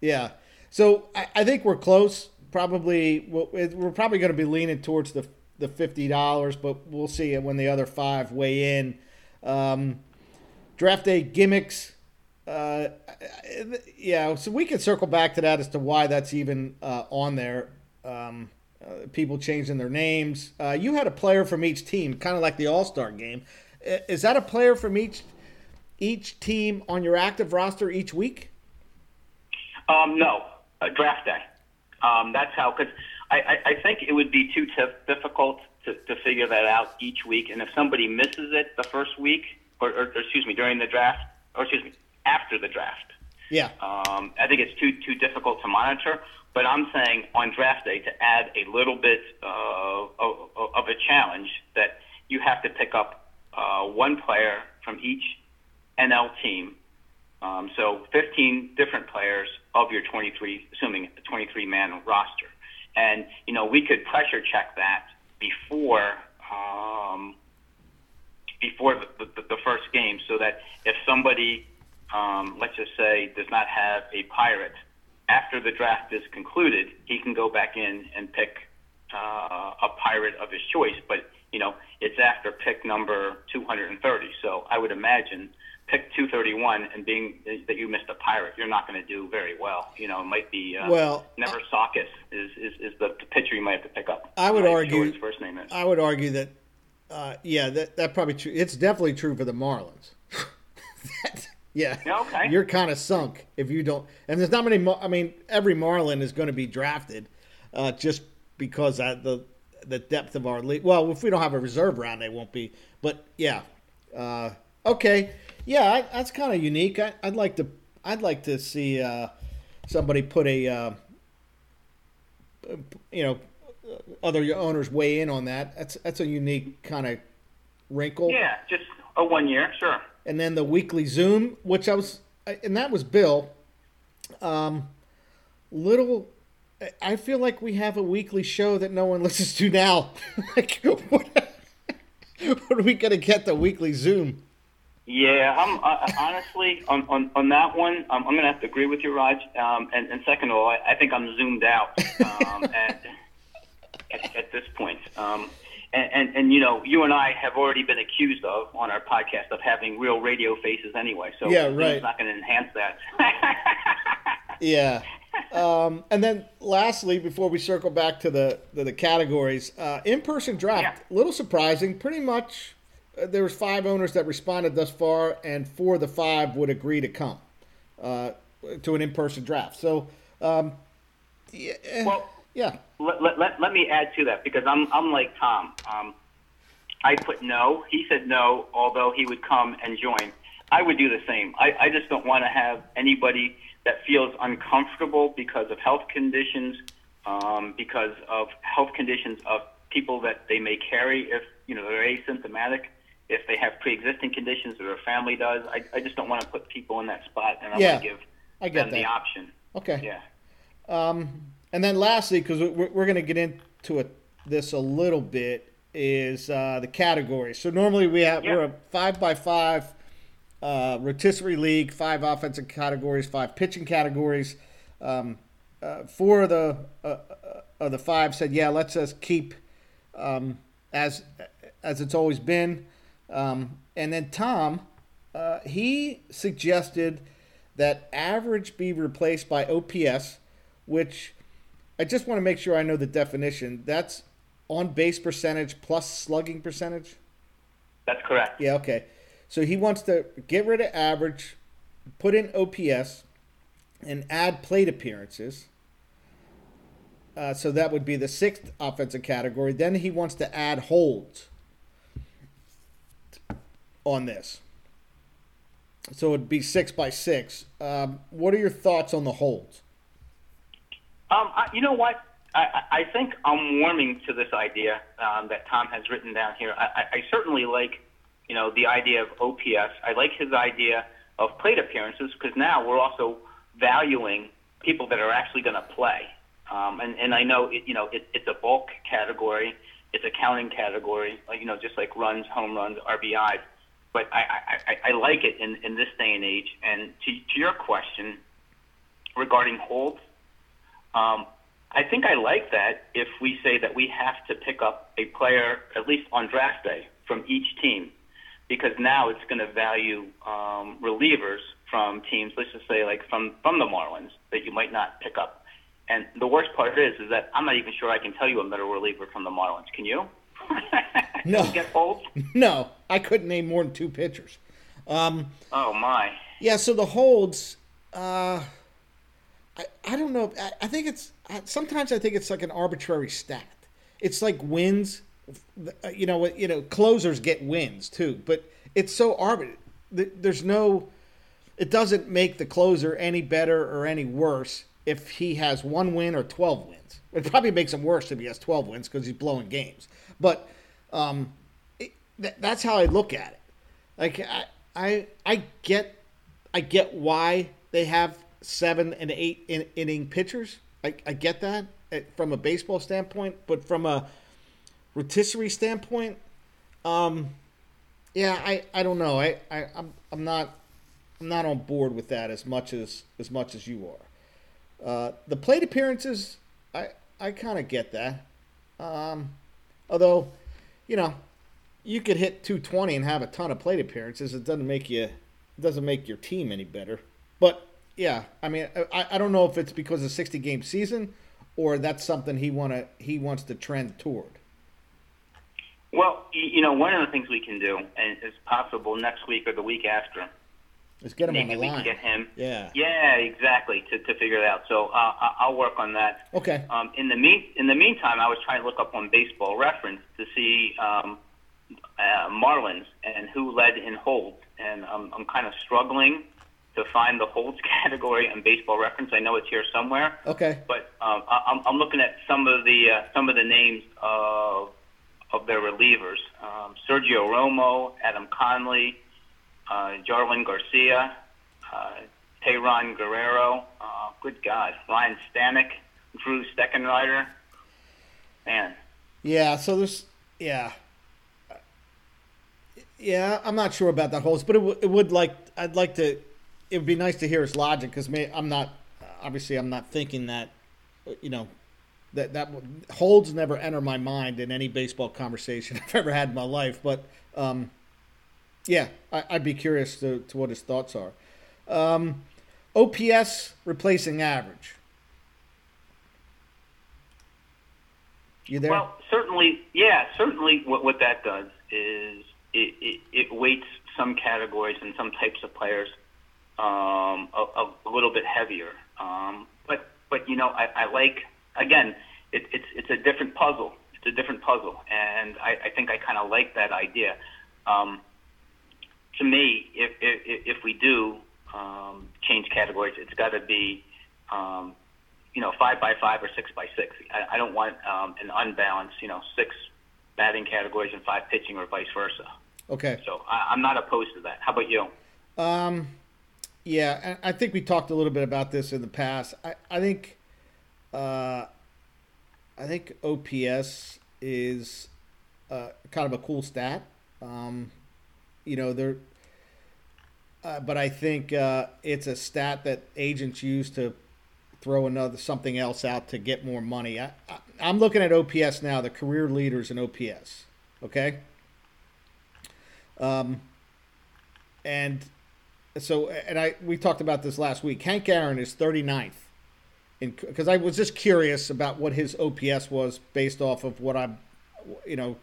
yeah. So I, I think we're close. Probably we're probably going to be leaning towards the the fifty dollars, but we'll see it when the other five weigh in. Um, draft day gimmicks. Uh, yeah, so we can circle back to that as to why that's even uh, on there. Um, uh, people changing their names. Uh, you had a player from each team, kind of like the All Star game. Is that a player from each each team on your active roster each week? Um, no, uh, draft day. Um, that's how, because I, I, I think it would be too tif- difficult to, to figure that out each week. And if somebody misses it the first week, or, or, or excuse me, during the draft, or excuse me, after the draft, Yeah. um, I think it's too too difficult to monitor. But I'm saying on draft day to add a little bit uh, of, of a challenge that you have to pick up uh, one player from each NL team. Um, so 15 different players of your 23, assuming a 23 man roster. And, you know, we could pressure check that before, um, before the, the, the first game, so that if somebody, um, let's just say, does not have a pirate, after the draft is concluded, he can go back in and pick uh, a pirate of his choice. But you know, it's after pick number 230. So I would imagine pick 231 and being that you missed a pirate, you're not going to do very well. You know, it might be uh, well. Never Sockis is, is, is the, the pitcher you might have to pick up. I would argue. Short's first name is. I would argue that, uh, yeah, that that probably true. It's definitely true for the Marlins. That- yeah. Okay. You're kind of sunk if you don't. And there's not many. I mean, every Marlin is going to be drafted, uh, just because of the the depth of our league. Well, if we don't have a reserve round, they won't be. But yeah, uh, okay, yeah, I, that's kind of unique. I, I'd like to. I'd like to see uh, somebody put a. Uh, you know, other owners weigh in on that. That's that's a unique kind of wrinkle. Yeah, just a one year, sure. And then the weekly Zoom, which I was, and that was Bill. Um, little, I feel like we have a weekly show that no one listens to now. like, what, what are we gonna get the weekly Zoom? Yeah, I'm uh, honestly on, on, on that one. Um, I'm going to have to agree with you, Raj. Um, and, and second of all, I, I think I'm zoomed out um, at, at, at this point. Um, and, and, and you know, you and I have already been accused of on our podcast of having real radio faces anyway. So Yeah, right. not going to enhance that. Yeah. Um, and then lastly, before we circle back to the the, the categories, uh, in-person draft, Yeah. a little surprising. Pretty much, uh, there was five owners that responded thus far, and four of the five would agree to come uh, to an in-person draft. So, um, yeah, Well- yeah, let, let, let, let me add to that because I'm, I'm like Tom. Um, I put no. He said no, although he would come and join. I would do the same. I, I just don't want to have anybody that feels uncomfortable because of health conditions, um, because of health conditions of people that they may carry if you know they're asymptomatic, if they have pre-existing conditions or their family does. I, I just don't want to put people in that spot, and I Yeah, want to give I get them the option. Okay. Yeah. And then lastly, because we're, we're going to get into it, this a little bit, is uh, the categories. So normally we have Yeah. we're a five by five uh, rotisserie league, five offensive categories, five pitching categories. Um, uh, four of the uh, uh, of the five said, "Yeah, let's just keep um, as as it's always been." Um, and then Tom, uh, he suggested that average be replaced by OPS, which I just want to make sure I know the definition. That's on base percentage plus slugging percentage. That's correct. Yeah, okay. So he wants to get rid of average, put in OPS, and add plate appearances. Uh, so that would be the sixth offensive category. Then he wants to add holds on this. So it'd be six by six. Um, what are your thoughts on the holds? Um, I, you know what? I, I think I'm warming to this idea um, that Tom has written down here. I, I certainly like, you know, the idea of OPS. I like his idea of plate appearances because now we're also valuing people that are actually going to play. Um, and, and I know, it, you know, it, it's a bulk category. It's a counting category, you know, just like runs, home runs, RBIs. But I, I, I, I like it in, in this day and age. And to, to your question regarding holds, um, I think I like that if we say that we have to pick up a player, at least on draft day, from each team, because now it's going to value um, relievers from teams, let's just say like from, from the Marlins, that you might not pick up. And the worst part is, is that I'm not even sure I can tell you a middle reliever from the Marlins. Can you? No. Get holds? No, I couldn't name more than two pitchers. Um, Oh my. Yeah, so the holds, uh, I, I don't know. I, I think it's I, sometimes I think it's like an arbitrary stat. It's like wins, you know. You know, closers get wins too, but it's so arbitrary. There's no. It doesn't make the closer any better or any worse if he has one win or twelve wins. It probably makes him worse if he has twelve wins because he's blowing games. But um, it, th- that's how I look at it. Like I, I, I get, I get why they have seven and eight in, inning pitchers. I, I get that eh, from a baseball standpoint, but from a rotisserie standpoint, um, Yeah, I, I don't know. I, I I'm I'm not I'm not on board with that as much as as much as you are. Uh, the plate appearances, I I kind of get that. Um, although, you know, you could hit 220 and have a ton of plate appearances. It doesn't make you it doesn't make your team any better. But yeah, I mean, I, I don't know if it's because of 60 game season or that's something he wanna he wants to trend toward. Well, you know, one of the things we can do, and it's possible next week or the week after, Let's get him maybe on the we line. can get him. Yeah. Yeah, exactly. To, to figure it out. So uh, I- I'll work on that. Okay. Um, in the mean in the meantime, I was trying to look up on Baseball Reference to see um, uh, Marlins and who led in holds, and um, I'm kind of struggling to find the holds category on Baseball Reference. I know it's here somewhere, Okay. but um, I, I'm, I'm looking at some of the uh, some of the names of of their relievers: um, Sergio Romo, Adam Conley, uh, Jarlin Garcia, uh, Guerrero. Uh, good God, Ryan Stanek, Drew Steckenrider. Man, Yeah, so there's yeah. Yeah, I'm not sure about that holds, but it, w- it would like I'd like to. It would be nice to hear his logic because I'm not obviously I'm not thinking that you know that that holds never enter my mind in any baseball conversation I've ever had in my life. But um, yeah, I, I'd be curious to, to what his thoughts are. Um, OPS replacing average. You there? Well, certainly, yeah, certainly. What what that does is it, it, it weights some categories and some types of players um, a, a, a little bit heavier. Um, but but you know, I, I like again, it, it's it's a different puzzle. It's a different puzzle, and I, I think I kind of like that idea. Um, to me, if if, if we do um, change categories, it's got to be um, you know, five by five or six by six. I, I don't want um, an unbalanced, you know, six batting categories and five pitching or vice versa. okay. So I, I'm not opposed to that. How about you? Um, yeah, I think we talked a little bit about this in the past. I, I think, uh, I think OPS is uh, kind of a cool stat. Um, you know, there, uh, but I think uh, it's a stat that agents use to throw another something else out to get more money. I, I, I'm looking at OPS now, the career leaders in OPS. Okay. Um, and so, and I we talked about this last week. Hank Aaron is 39th, because I was just curious about what his OPS was based off of what I'm, you know,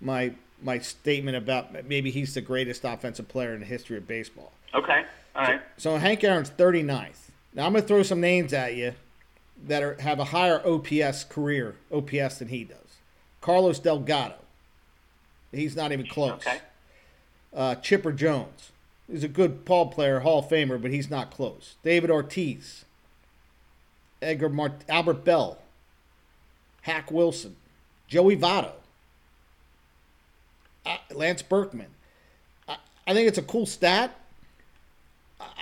my my statement about maybe he's the greatest offensive player in the history of baseball. Okay. All right. So Hank Aaron's 39th. Now I'm going to throw some names at you that are have a higher OPS career OPS than he does. Carlos Delgado. He's not even close. Okay. Uh, Chipper Jones. He's a good ball player, Hall of Famer, but he's not close. David Ortiz. Edgar Mart- Albert Belle. Hack Wilson. Joey Votto. Uh, Lance Berkman. I, I think it's a cool stat.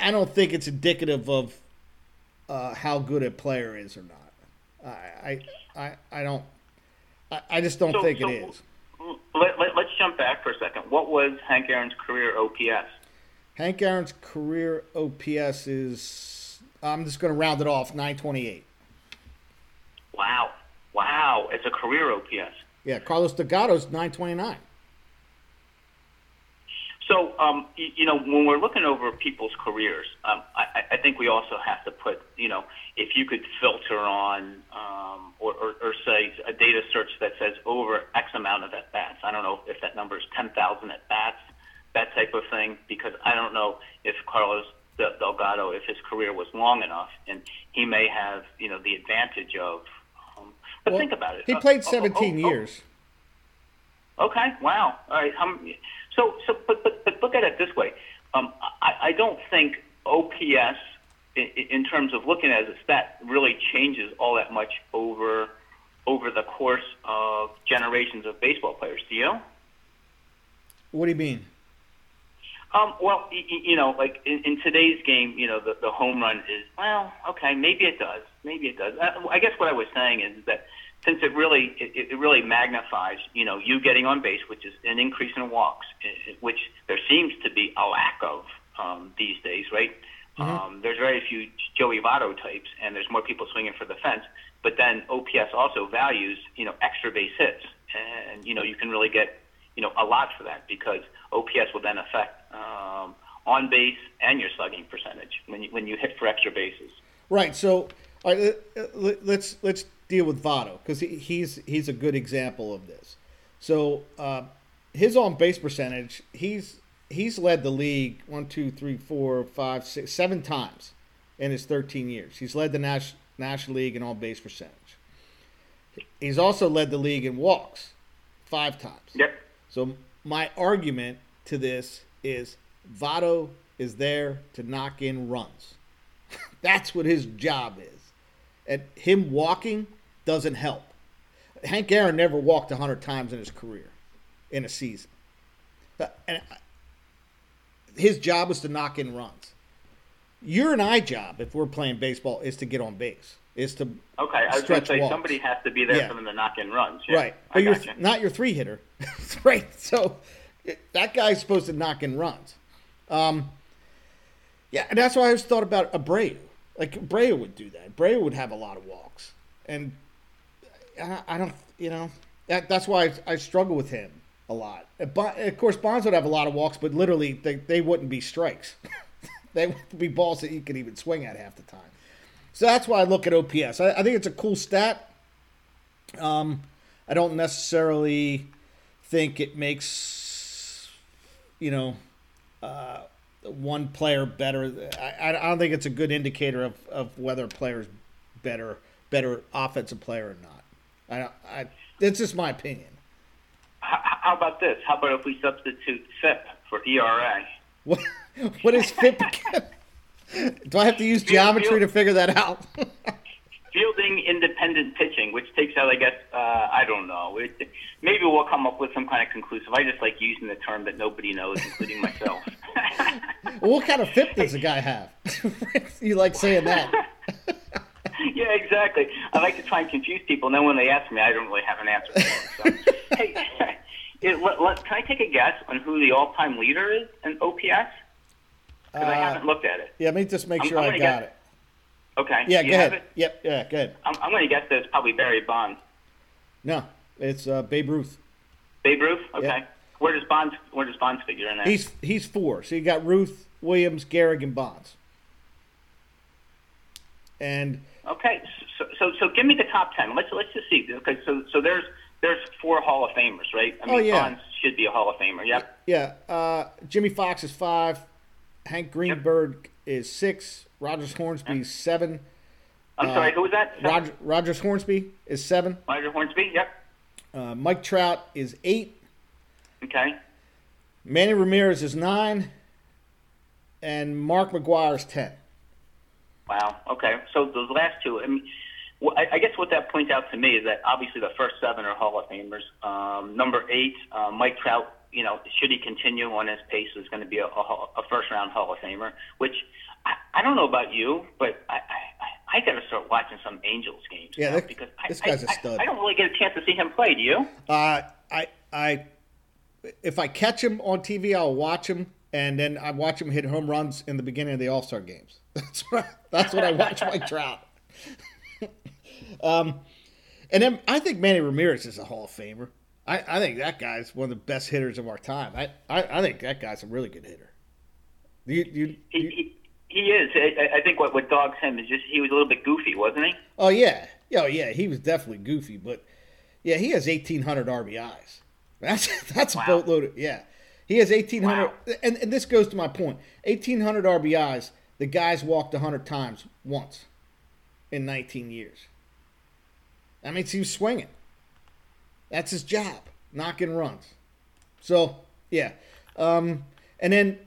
I don't think it's indicative of uh, how good a player is or not. I I I, I don't. I, I just don't So- think so it is. Let, let, let's jump back for a second. What was Hank Aaron's career OPS? Hank Aaron's career OPS is. I'm just going to round it off. 928. Wow. Wow. It's a career OPS. Yeah, Carlos Delgado's 929. So, um, you, you know, when we're looking over people's careers, um, I, I think we also have to put, you know, if you could filter on um, or, or, or say a data search that says over X amount of at bats. I don't know if that number is 10,000 at bats, that type of thing, because I don't know if Carlos Delgado, if his career was long enough, and he may have, you know, the advantage of. Um, but Well, think about it. He Uh, played oh, oh, 17 oh, oh, Okay. Wow. All right. Um, so, so, but, but, but look at it this way. Um, I, I don't think OPS, in, in terms of looking at it as a stat, really changes all that much over over the course of generations of baseball players. Do you? What do you mean? Um, well, y- y- you know, like in, in today's game, you know, the, the home run is well, okay, maybe it does, maybe it does. Uh, I guess what I was saying is that since it really it, it really magnifies you know you getting on base, which is an increase in walks, which there seems to be a lack of um, these days, right? Mm-hmm. Um, there's very few Joey Votto types, and there's more people swinging for the fence. But then OPS also values you know extra base hits, and you know you can really get you know a lot for that because OPS will then affect um, on base and your slugging percentage when you, when you hit for extra bases. Right. So right, let's let's deal with Votto because he, he's he's a good example of this. So uh, his on base percentage, he's he's led the league one, two, three, four, five, six, seven times in his 13 years. He's led the Nash, National League in on base percentage. He's also led the league in walks five times. Yep. So my argument to this is Votto is there to knock in runs. That's what his job is. And him walking doesn't help. Hank Aaron never walked 100 times in his career in a season. Uh, and his job was to knock in runs. Your and I job, if we're playing baseball, is to get on base. Is to okay. I was going to say walks. somebody has to be there yeah. for them to knock in runs. Yeah, right, but you're you. not your three hitter, right? So that guy's supposed to knock in runs. Um, yeah, and that's why I always thought about Abreu. Like Abreu would do that. Abreu would have a lot of walks, and I, I don't, you know, that, that's why I, I, struggle with him a lot. Of course, Bonds would have a lot of walks, but literally they, they wouldn't be strikes. they would be balls that you could even swing at half the time. So that's why I look at OPS. I, I think it's a cool stat. Um, I don't necessarily think it makes, you know, uh, one player better. I, I don't think it's a good indicator of, of whether a player's better better offensive player or not. I, I it's just my opinion. How, how about this? How about if we substitute FIP for ERA? What what is FIP? Do I have to use geometry to figure that out? fielding independent pitching, which takes out, I guess, uh, I don't know. It, maybe we'll come up with some kind of conclusive. I just like using the term that nobody knows, including myself. what kind of FIP does the guy have? you like saying that? yeah, exactly. I like to try and confuse people, and then when they ask me, I don't really have an answer for them. So, hey, it, let, let, can I take a guess on who the all-time leader is in OPS? Because uh, I haven't looked at it. Yeah, let me just make sure I'm, I'm I got guess, it. Okay. Yeah, go ahead. Yep, yeah, go ahead. I'm, I'm going to guess that it's probably Barry Bonds. No, it's uh, Babe Ruth. Babe Ruth? Okay. Yep. Where does Bonds Where does Bonds figure in there? He's he's four. So you got Ruth, Williams, Gehrig, and Bonds. And okay, so, so so give me the top ten. Let's let's just see. Okay, so so there's there's four Hall of Famers, right? I mean, oh, yeah. Bonds should be a Hall of Famer. Yep. Yeah. Uh, Jimmie Foxx is five. Hank Greenberg yep. is six. Rogers Hornsby is seven. I'm uh, sorry, who was that? Roger, Rogers Hornsby is seven. Roger Hornsby, yep. Uh, Mike Trout is eight. Okay. Manny Ramirez is nine. And Mark McGwire is ten. Wow. Okay. So those last two, I mean, I, I guess what that points out to me is that obviously the first seven are Hall of Famers. Um, number eight, uh, Mike Trout you know, should he continue on his pace, is going to be a, a, a first round Hall of Famer. Which I, I don't know about you, but I I, I got to start watching some Angels games. Yeah, now, because this I, guy's a stud. I, I, don't really get a chance to see him play. Do you? Uh, I I if I catch him on TV, I'll watch him, and then I watch him hit home runs in the beginning of the All Star games. That's what that's what I watch Mike Trout. um, and then I think Manny Ramirez is a Hall of Famer. I, I think that guy's one of the best hitters of our time. I, I, I think that guy's a really good hitter. You, you, you he, he, is. I, I think what, what dogs him is just he was a little bit goofy, wasn't he? Oh yeah, oh yeah, he was definitely goofy, but yeah, he has eighteen hundred RBIs. That's that's wow. a boatload. Of, yeah, he has eighteen hundred, wow. and and this goes to my point: eighteen hundred RBIs. The guy's walked hundred times once in nineteen years. That means he was swinging. That's his job, knocking runs. So, yeah. Um, and then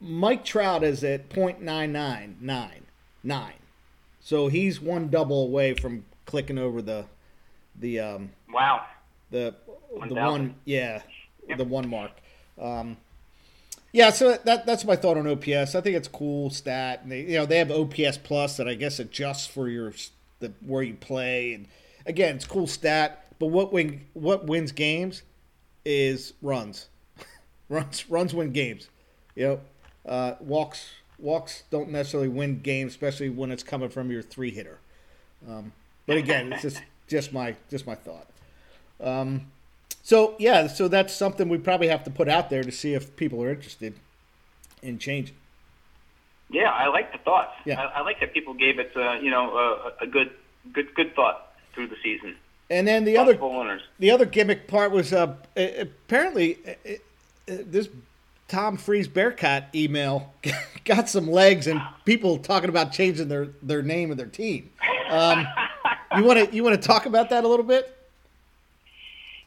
Mike Trout is at .9999. So he's one double away from clicking over the the um wow the the one yeah yep. the one mark. Um, yeah, so that that's my thought on OPS. I think it's a cool stat. And they, you know, they have OPS plus that I guess adjusts for your the where you play and again, it's a cool stat. But what win what wins games is runs, runs runs win games. You know, uh, walks walks don't necessarily win games, especially when it's coming from your three hitter. Um, but again, it's just just my just my thought. Um, so yeah, so that's something we probably have to put out there to see if people are interested in changing. Yeah, I like the thoughts. Yeah. I, I like that people gave it, uh, you know, a, a good, good, good thought through the season. And then the other owners. the other gimmick part was uh, apparently uh, uh, this Tom Freeze Bearcat email got some legs and people talking about changing their, their name of their team. Um, you want to you want to talk about that a little bit?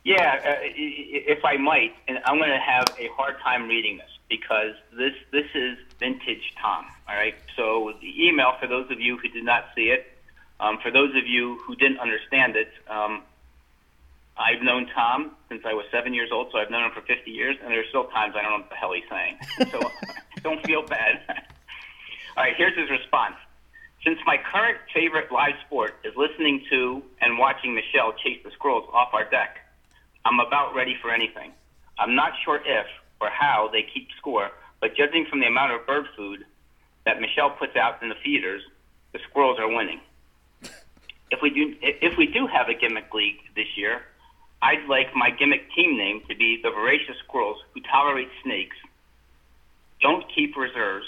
Yeah, uh, if I might, and I'm going to have a hard time reading this because this this is vintage Tom. All right. So the email for those of you who did not see it, um, for those of you who didn't understand it, um, I've known Tom since I was seven years old, so I've known him for 50 years, and there's still times I don't know what the hell he's saying. So don't feel bad. All right, here's his response. Since my current favorite live sport is listening to and watching Michelle chase the squirrels off our deck, I'm about ready for anything. I'm not sure if or how they keep score, but judging from the amount of bird food that Michelle puts out in the feeders, the squirrels are winning. If we do, if we do have a gimmick league this year, I'd like my gimmick team name to be the Voracious Squirrels who tolerate snakes, don't keep reserves,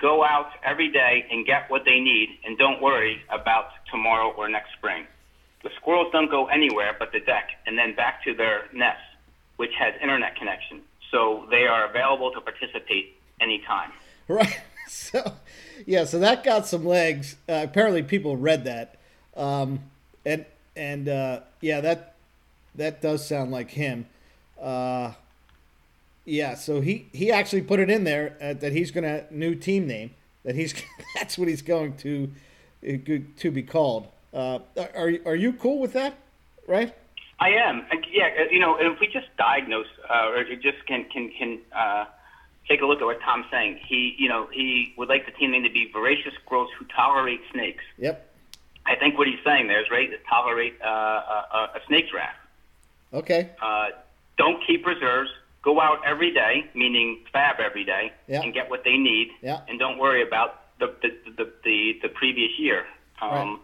go out every day and get what they need, and don't worry about tomorrow or next spring. The squirrels don't go anywhere but the deck and then back to their nest, which has internet connection. So they are available to participate anytime. Right. So, yeah. So that got some legs. Uh, apparently, people read that, um, and and uh, yeah, that that does sound like him. Uh, yeah. So he he actually put it in there uh, that he's gonna new team name that he's that's what he's going to uh, to be called. Uh, are are you cool with that? Right. I am. Yeah, you know, if we just diagnose uh, or just can can can uh, take a look at what Tom's saying. He, you know, he would like the team name to be voracious squirrels who tolerate snakes. Yep. I think what he's saying there is right. To tolerate uh, a, a snake's wrath. Okay. Uh, don't keep reserves. Go out every day, meaning fab every day, Yeah. and get what they need. Yeah. And don't worry about the the the, the, the previous year. Um, Right.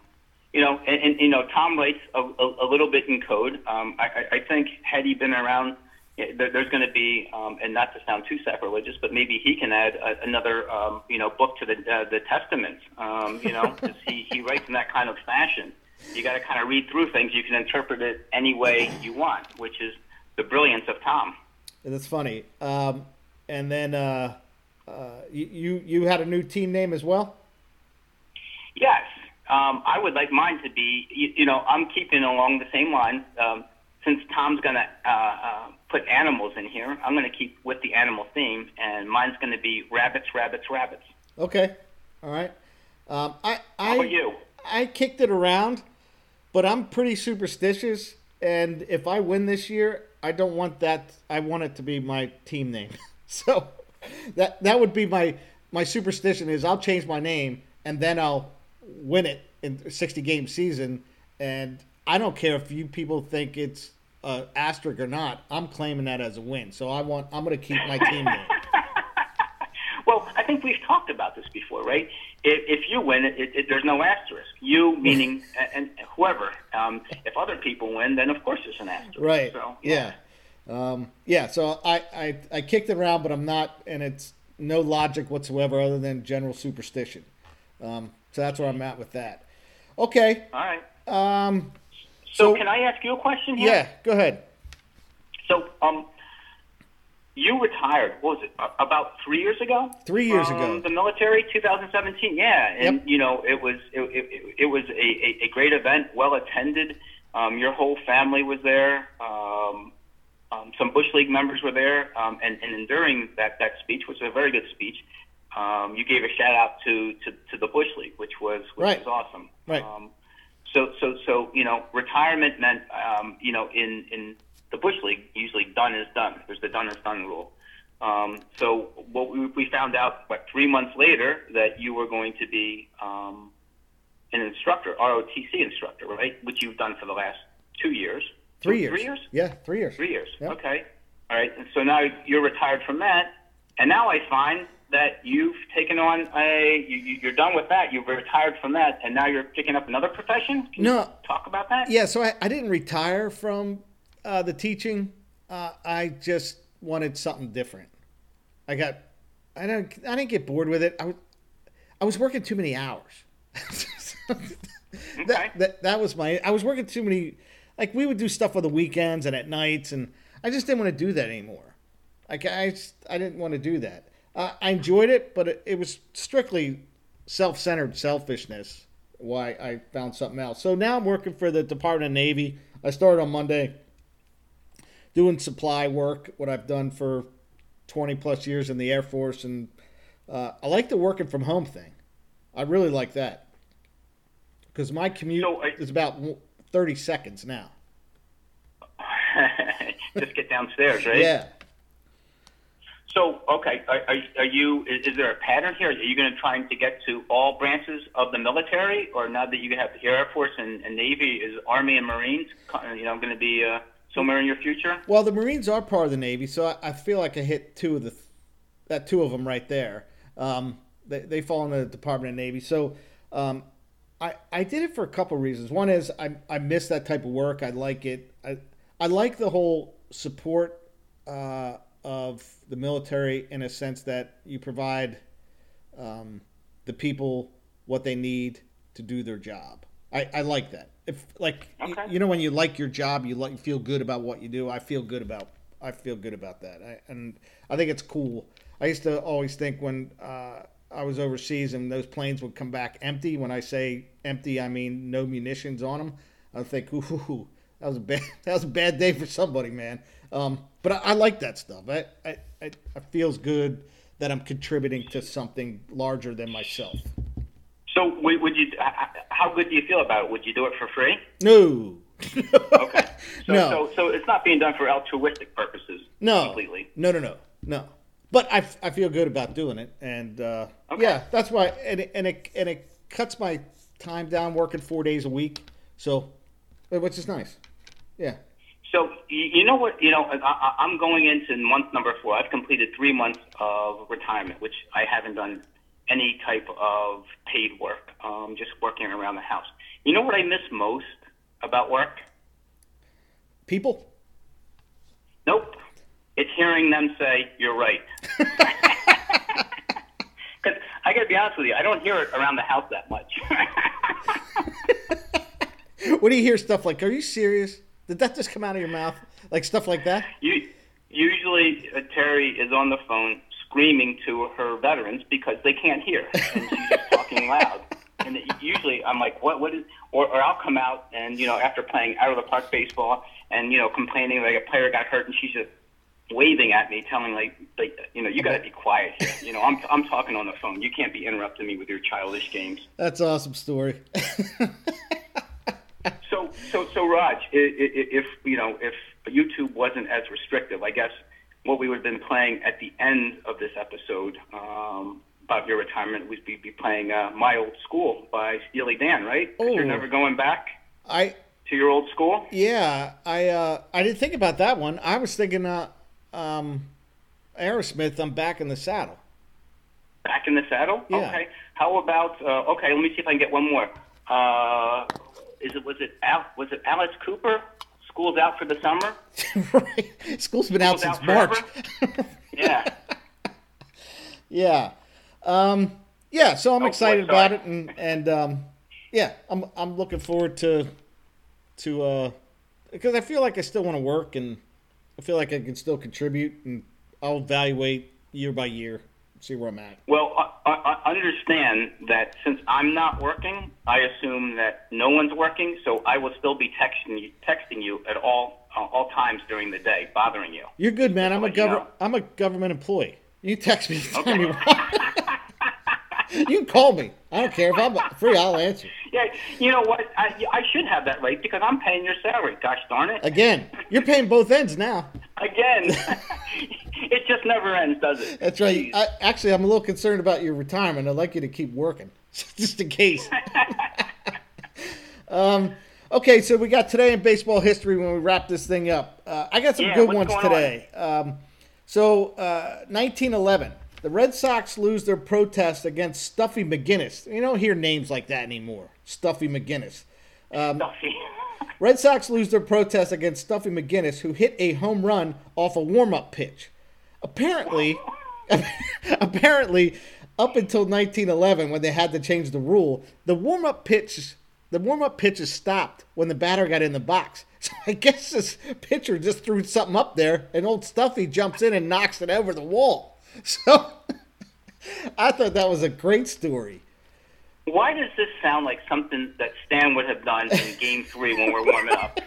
You know, and, and you know, Tom writes a, a, a little bit in code. Um, I, I I think had he been around, there, there's going to be, um, and not to sound too sacrilegious, but maybe he can add a, another, um, you know, book to the uh, the Testament. Um, you know, 'cause he he writes in that kind of fashion. You got to kind of read through things. You can interpret it any way you want, which is the brilliance of Tom. That's funny. Um, and then uh, uh, you you had a new team name as well. Yes, um, I would like mine to be. You, you know, I'm keeping along the same lines. Um, since Tom's going to uh, uh, put animals in here, I'm going to keep with the animal theme, and mine's going to be rabbits, rabbits, rabbits. Okay. All right. Um, I I How about you? I kicked it around, but I'm pretty superstitious, and if I win this year, I don't want that. I want it to be my team name. so that that would be my my superstition is I'll change my name and then I'll win it in a 60 game season, and I don't care if you people think it's uh, asterisk or not. I'm claiming that as a win. So I want I'm going to keep my team name. Well, I think we've talked about this before, right? If, if you win, it, it, there's no asterisk. You meaning and, and whoever. Um, if other people win, then of course there's an asterisk. Right. So, yeah. Um, yeah. So I, I I kicked it around, but I'm not, and it's no logic whatsoever other than general superstition. Um, so that's where I'm at with that. Okay. All right. Um, So, So- can I ask you a question here? yeah. Go ahead. So, um, you retired. What was it about three years ago? Three years from ago. The military, 2017. Yeah, and Yep. you know it was it, it, it was a, a, a great event, well attended. Um, your whole family was there. Um, um, some bush league members were there, um, and and during that that speech, which was a very good speech, um, you gave a shout out to, to to the bush league, which was which Right. was awesome. Right. Um, so so so you know retirement meant um, you know in in the bush league usually done is done. There's the done is done rule. Um, so what we, we found out what three months later that you were going to be um, an instructor, ROTC instructor, right? Which you've done for the last two years. Three Two- years. Three years. Yeah, three years. Three years. Yep. Okay. All right. And so now you're retired from that, and now I find that you've taken on a. You, you're done with that. You've retired from that, and now you're picking up another profession. Can No. You talk about that. Yeah, so I, I didn't retire from uh, the teaching. Uh, I just wanted something different. I got, I don't, I didn't get bored with it. I was, I was working too many hours. Okay. that, that that was my. I was working too many. Like we would do stuff on the weekends and at nights, and I just didn't want to do that anymore. Like I, just, I didn't want to do that. Uh, I enjoyed it, but it, it was strictly self-centered selfishness. Why I found something else. So now I'm working for the Department of Navy. I started on Monday, doing supply work. What I've done for 20 plus years in the Air Force, and uh, I like the working from home thing. I really like that because my commute So, I- is about 30 seconds now. Just get downstairs, right? Yeah. So, okay, are, are, are you? Is, is there a pattern here? Are you going to trying to get to all branches of the military, or now that you have the Air Force and, and Navy, is Army and Marines, you know, going to be uh, somewhere in your future? Well, the Marines are part of the Navy, so I, I feel like I hit two of the that two of them right there. Um, they, they fall in the Department of Navy. So um, I I did it for a couple reasons. One is I I miss that type of work. I like it. I I like the whole support uh, of the military in a sense that you provide um, the people what they need to do their job. I, I like that. If like Okay. you know when you like your job, you like you feel good about what you do. I feel good about I feel good about that. I, and I think it's cool. I used to always think when uh, I was overseas and those planes would come back empty. When I say empty, I mean no munitions on them. I think, ooh, that was a bad that was a bad day for somebody, man. Um, but I, I like that stuff. I, I, I it feels good that I'm contributing to something larger than myself. So, would, would you? How good do you feel about it? Would you do it for free? No. Okay. So, No. so, so it's not being done for altruistic purposes. No. Completely. No, no, no, no. But I, I feel good about doing it, and uh, Okay. yeah, that's why. And it, and it and it cuts my time down working four days a week, so which is nice. Yeah. So you, know what? You know, I, I, I'm going into month number four. I've completed three months of retirement, which I haven't done any type of paid work. Um, just working around the house. You know what I miss most about work? People. Nope. It's hearing them say, "You're right." Because I got to be honest with you, I don't hear it around the house that much. What do you hear stuff like? Are you serious? Did that just come out of your mouth? Like stuff like that? You, usually, uh, Terry is on the phone screaming to her veterans because they can't hear, and she's just talking loud. And it, usually, I'm like, "What? What is?" Or, or I'll come out and you know, after playing out of the park baseball, and you know, complaining like a player got hurt, and she's just waving at me, telling like, like you know, you got to be quiet here. You know, I'm I'm talking on the phone. You can't be interrupting me with your childish games. That's awesome story. So, so, so, Raj, i- i- if you know, if YouTube wasn't as restrictive, I guess what we would have been playing at the end of this episode um, about your retirement, we'd be, be playing uh, "My Old School" by Steely Dan, right? 'Cause You're Oh. never going back I to your old school. yeah, I uh, I didn't think about that one. I was thinking uh, um, Aerosmith. I'm back in the saddle. Back in the saddle. Yeah. Okay. How about? Uh, okay, let me see if I can get one more. Uh, is it was it Al, was it Alice Cooper? School's out for the summer. right. School's been out since out March. Yeah. yeah. Um, yeah. So I'm Oh, excited sorry. about it, and and um, yeah, I'm I'm looking forward to to uh, because I feel like I still want to work, and I feel like I can still contribute, and I'll evaluate year by year, see where I'm at. Well, I, I, I understand that since I'm not working, I assume that no one's working, so I will still be texting you, texting you at all uh, all times during the day, bothering you. You're good, man. I'm a let you government. know. I'm a government employee. You text me Okay. you you can call me. I don't care if I'm free. I'll answer. Yeah, you know what? I, I should have that right because I'm paying your salary. Gosh darn it! Again, you're paying both ends now. Again, it just never ends, does it? That's right. I, actually, I'm a little concerned about your retirement. I'd like you to keep working, just in case. Um, okay, so we got today in baseball history when we wrap this thing up. Uh, I got some Yeah, good ones today. Um, so, uh, 1911, the Red Sox lose their protest against Stuffy McInnis. You don't hear names like that anymore. Stuffy McInnis. Stuffy. Red Sox lose their protest against Stuffy McInnis, who hit a home run off a warm-up pitch. Apparently, apparently, up until 1911, when they had to change the rule, the warm-up pitch, the warm-up pitches stopped when the batter got in the box. So I guess this pitcher just threw something up there, and old Stuffy jumps in and knocks it over the wall. So I thought that was a great story. Why does this sound like something that Stan would have done in Game Three when we're warming up?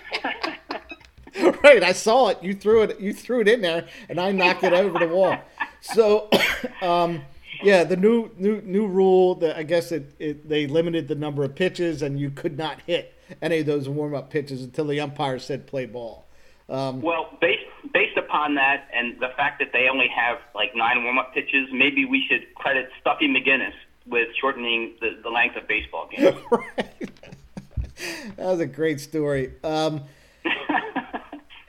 right, I saw it. You threw it. You threw it in there, and I knocked it over the wall. So, um, yeah, the new new new rule. That I guess it, it they limited the number of pitches, and you could not hit any of those warm up pitches until the umpire said play ball. Um, well, based based upon that and the fact that they only have like nine warm up pitches, maybe we should credit Stuffy McInnis with shortening the, the length of baseball games. right. that was a great story. Um,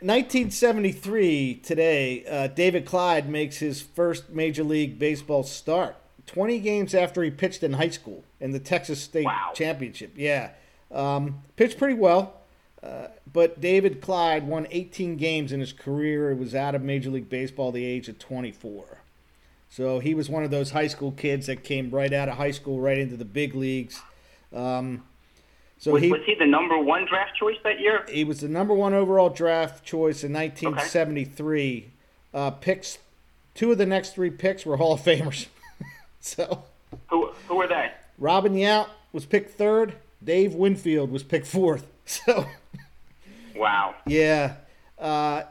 1973 today, uh, David Clyde makes his first Major League Baseball start. 20 games after he pitched in high school in the Texas State Wow. Championship. Yeah. Um, pitched pretty well, uh, but David Clyde won 18 games in his career. He was out of Major League Baseball at the age of 24. So he was one of those high school kids that came right out of high school right into the big leagues. Um, so was, he was he the number one draft choice that year? he was the number one overall draft choice in 1973. Uh, picks, two of the next three picks were Hall of Famers. so Who who were they? Robin Yount was picked third. Dave Winfield was picked fourth. So Wow. yeah, uh,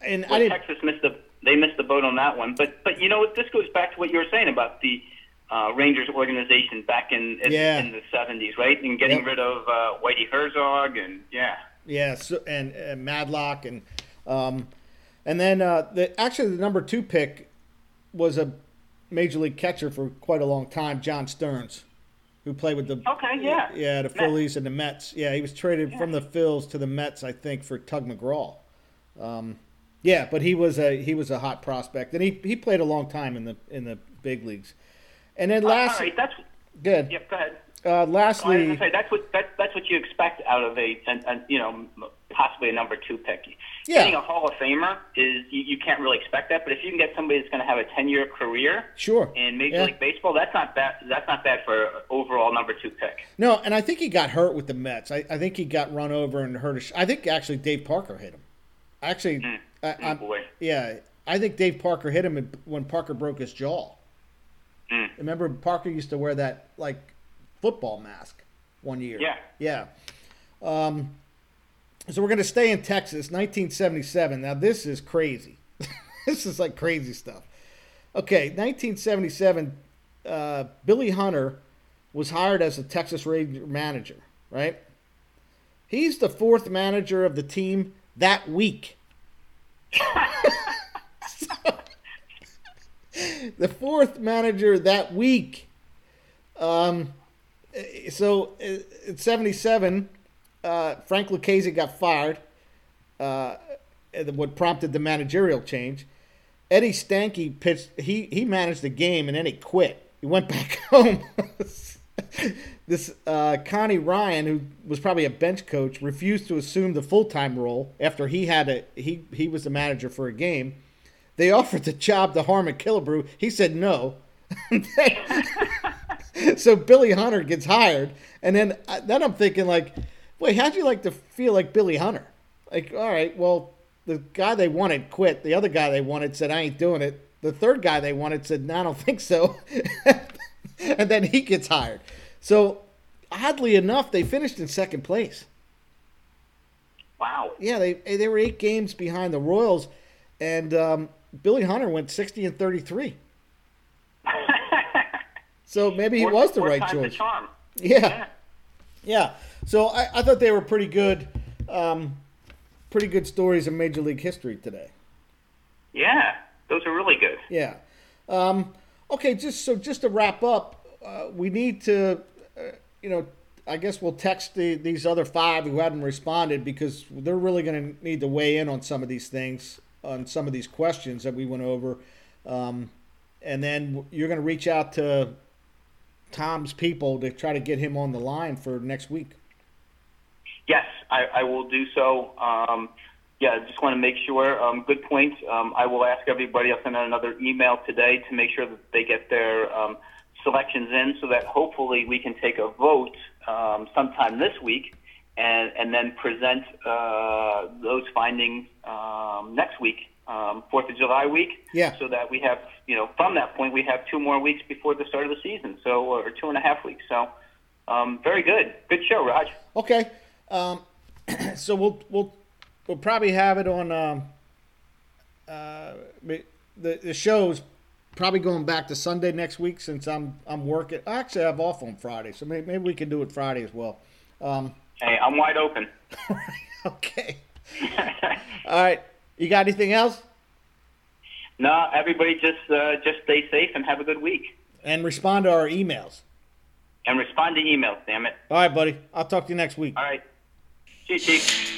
and I didn't. Texas missed the they missed the boat on that one. But but you know what? This goes back to what you were saying about the uh, Rangers organization back in in, Yeah. in the seventies, right? And getting Yep. rid of uh, Whitey Herzog and yeah. Yeah, so, and, and Madlock and um, and then uh, the actually the number two pick was a major league catcher for quite a long time, John Stearns, who played with the Okay, yeah. yeah the Mets. Phillies and the Mets. Yeah, he was traded from the Phils to the Mets, I think, for Tug McGraw. Um, yeah, but he was a he was a hot prospect, and he he played a long time in the in the big leagues. And then Uh, last, all right, that's good. yep. Go ahead. Uh, lastly, gonna say that's what that, that's what you expect out of a, an an you know possibly a number two pick. Yeah. Getting a Hall of Famer is you, you can't really expect that, but if you can get somebody that's going to have a ten year career sure. in Major Yeah. League Baseball, that's not bad. That's not bad for overall number two pick. No, and I think he got hurt with the Mets. I, I think he got run over and hurt. A sh- I think actually Dave Parker hit him. Actually, I, Oh boy. yeah, I think Dave Parker hit him when Parker broke his jaw. Mm. Remember, Parker used to wear that like football mask one year. Yeah. yeah. Um, so we're gonna stay in Texas, 1977. Now this is crazy. this is like crazy stuff. Okay, 1977. Uh, Billy Hunter was hired as a Texas Ranger manager, right? He's the fourth manager of the team that week. the fourth manager that week. Um, so uh, in '77, uh, Frank Lucchesi got fired. Uh, what prompted the managerial change? Eddie Stanky pitched. He he managed the game and then he quit. He went back home. this uh, Connie Ryan, who was probably a bench coach, refused to assume the full time role after he had a he he was the manager for a game. They offered the job to Harmon Killebrew. He said no. so Billy Hunter gets hired, and then uh, then I'm thinking like, wait, how'd you like to feel like Billy Hunter? Like, all right, well, the guy they wanted quit. The other guy they wanted said, I ain't doing it. The third guy they wanted said, no, I don't think so. and then he gets hired. So oddly enough, they finished in second place. Wow. Yeah, they they were eight games behind the Royals, and um, Billy Hunter went sixty and thirty three. So maybe he was the right the choice. Yeah, Yeah. yeah. So I, I thought they were pretty good, um, pretty good stories in Major League history today. Yeah. Those are really good. Yeah. Um, okay, just so just to wrap up, uh, we need to, uh, you know, I guess we'll text the, these other five who hadn't responded because they're really going to need to weigh in on some of these things, on some of these questions that we went over. Um, and then you're going to reach out to Tom's people to try to get him on the line for next week. Yes, I, I will do so. Um, yeah, I just want to make sure. Um, good point. Um, I will ask everybody. I'll send out another email today to make sure that they get their um, selections in, so that hopefully we can take a vote um, sometime this week, and and then present uh, those findings um, next week, um, Fourth of July week. Yeah. So that we have, you know, from that point we have two more weeks before the start of the season. So or two and a half weeks. So. Um, very good. Good show, Raj. Okay. Um, so we'll we'll we'll probably have it on um, uh, the the show's probably going back to Sunday next week since I'm I'm working. Actually, I actually have off on Friday, so maybe, maybe we can do it Friday as well. Um, hey, I'm wide open. okay. All right. You got anything else? No, everybody just uh, just stay safe and have a good week. And respond to our emails. And respond to emails, damn it. All right, buddy. I'll talk to you next week. All right. See you, Chief.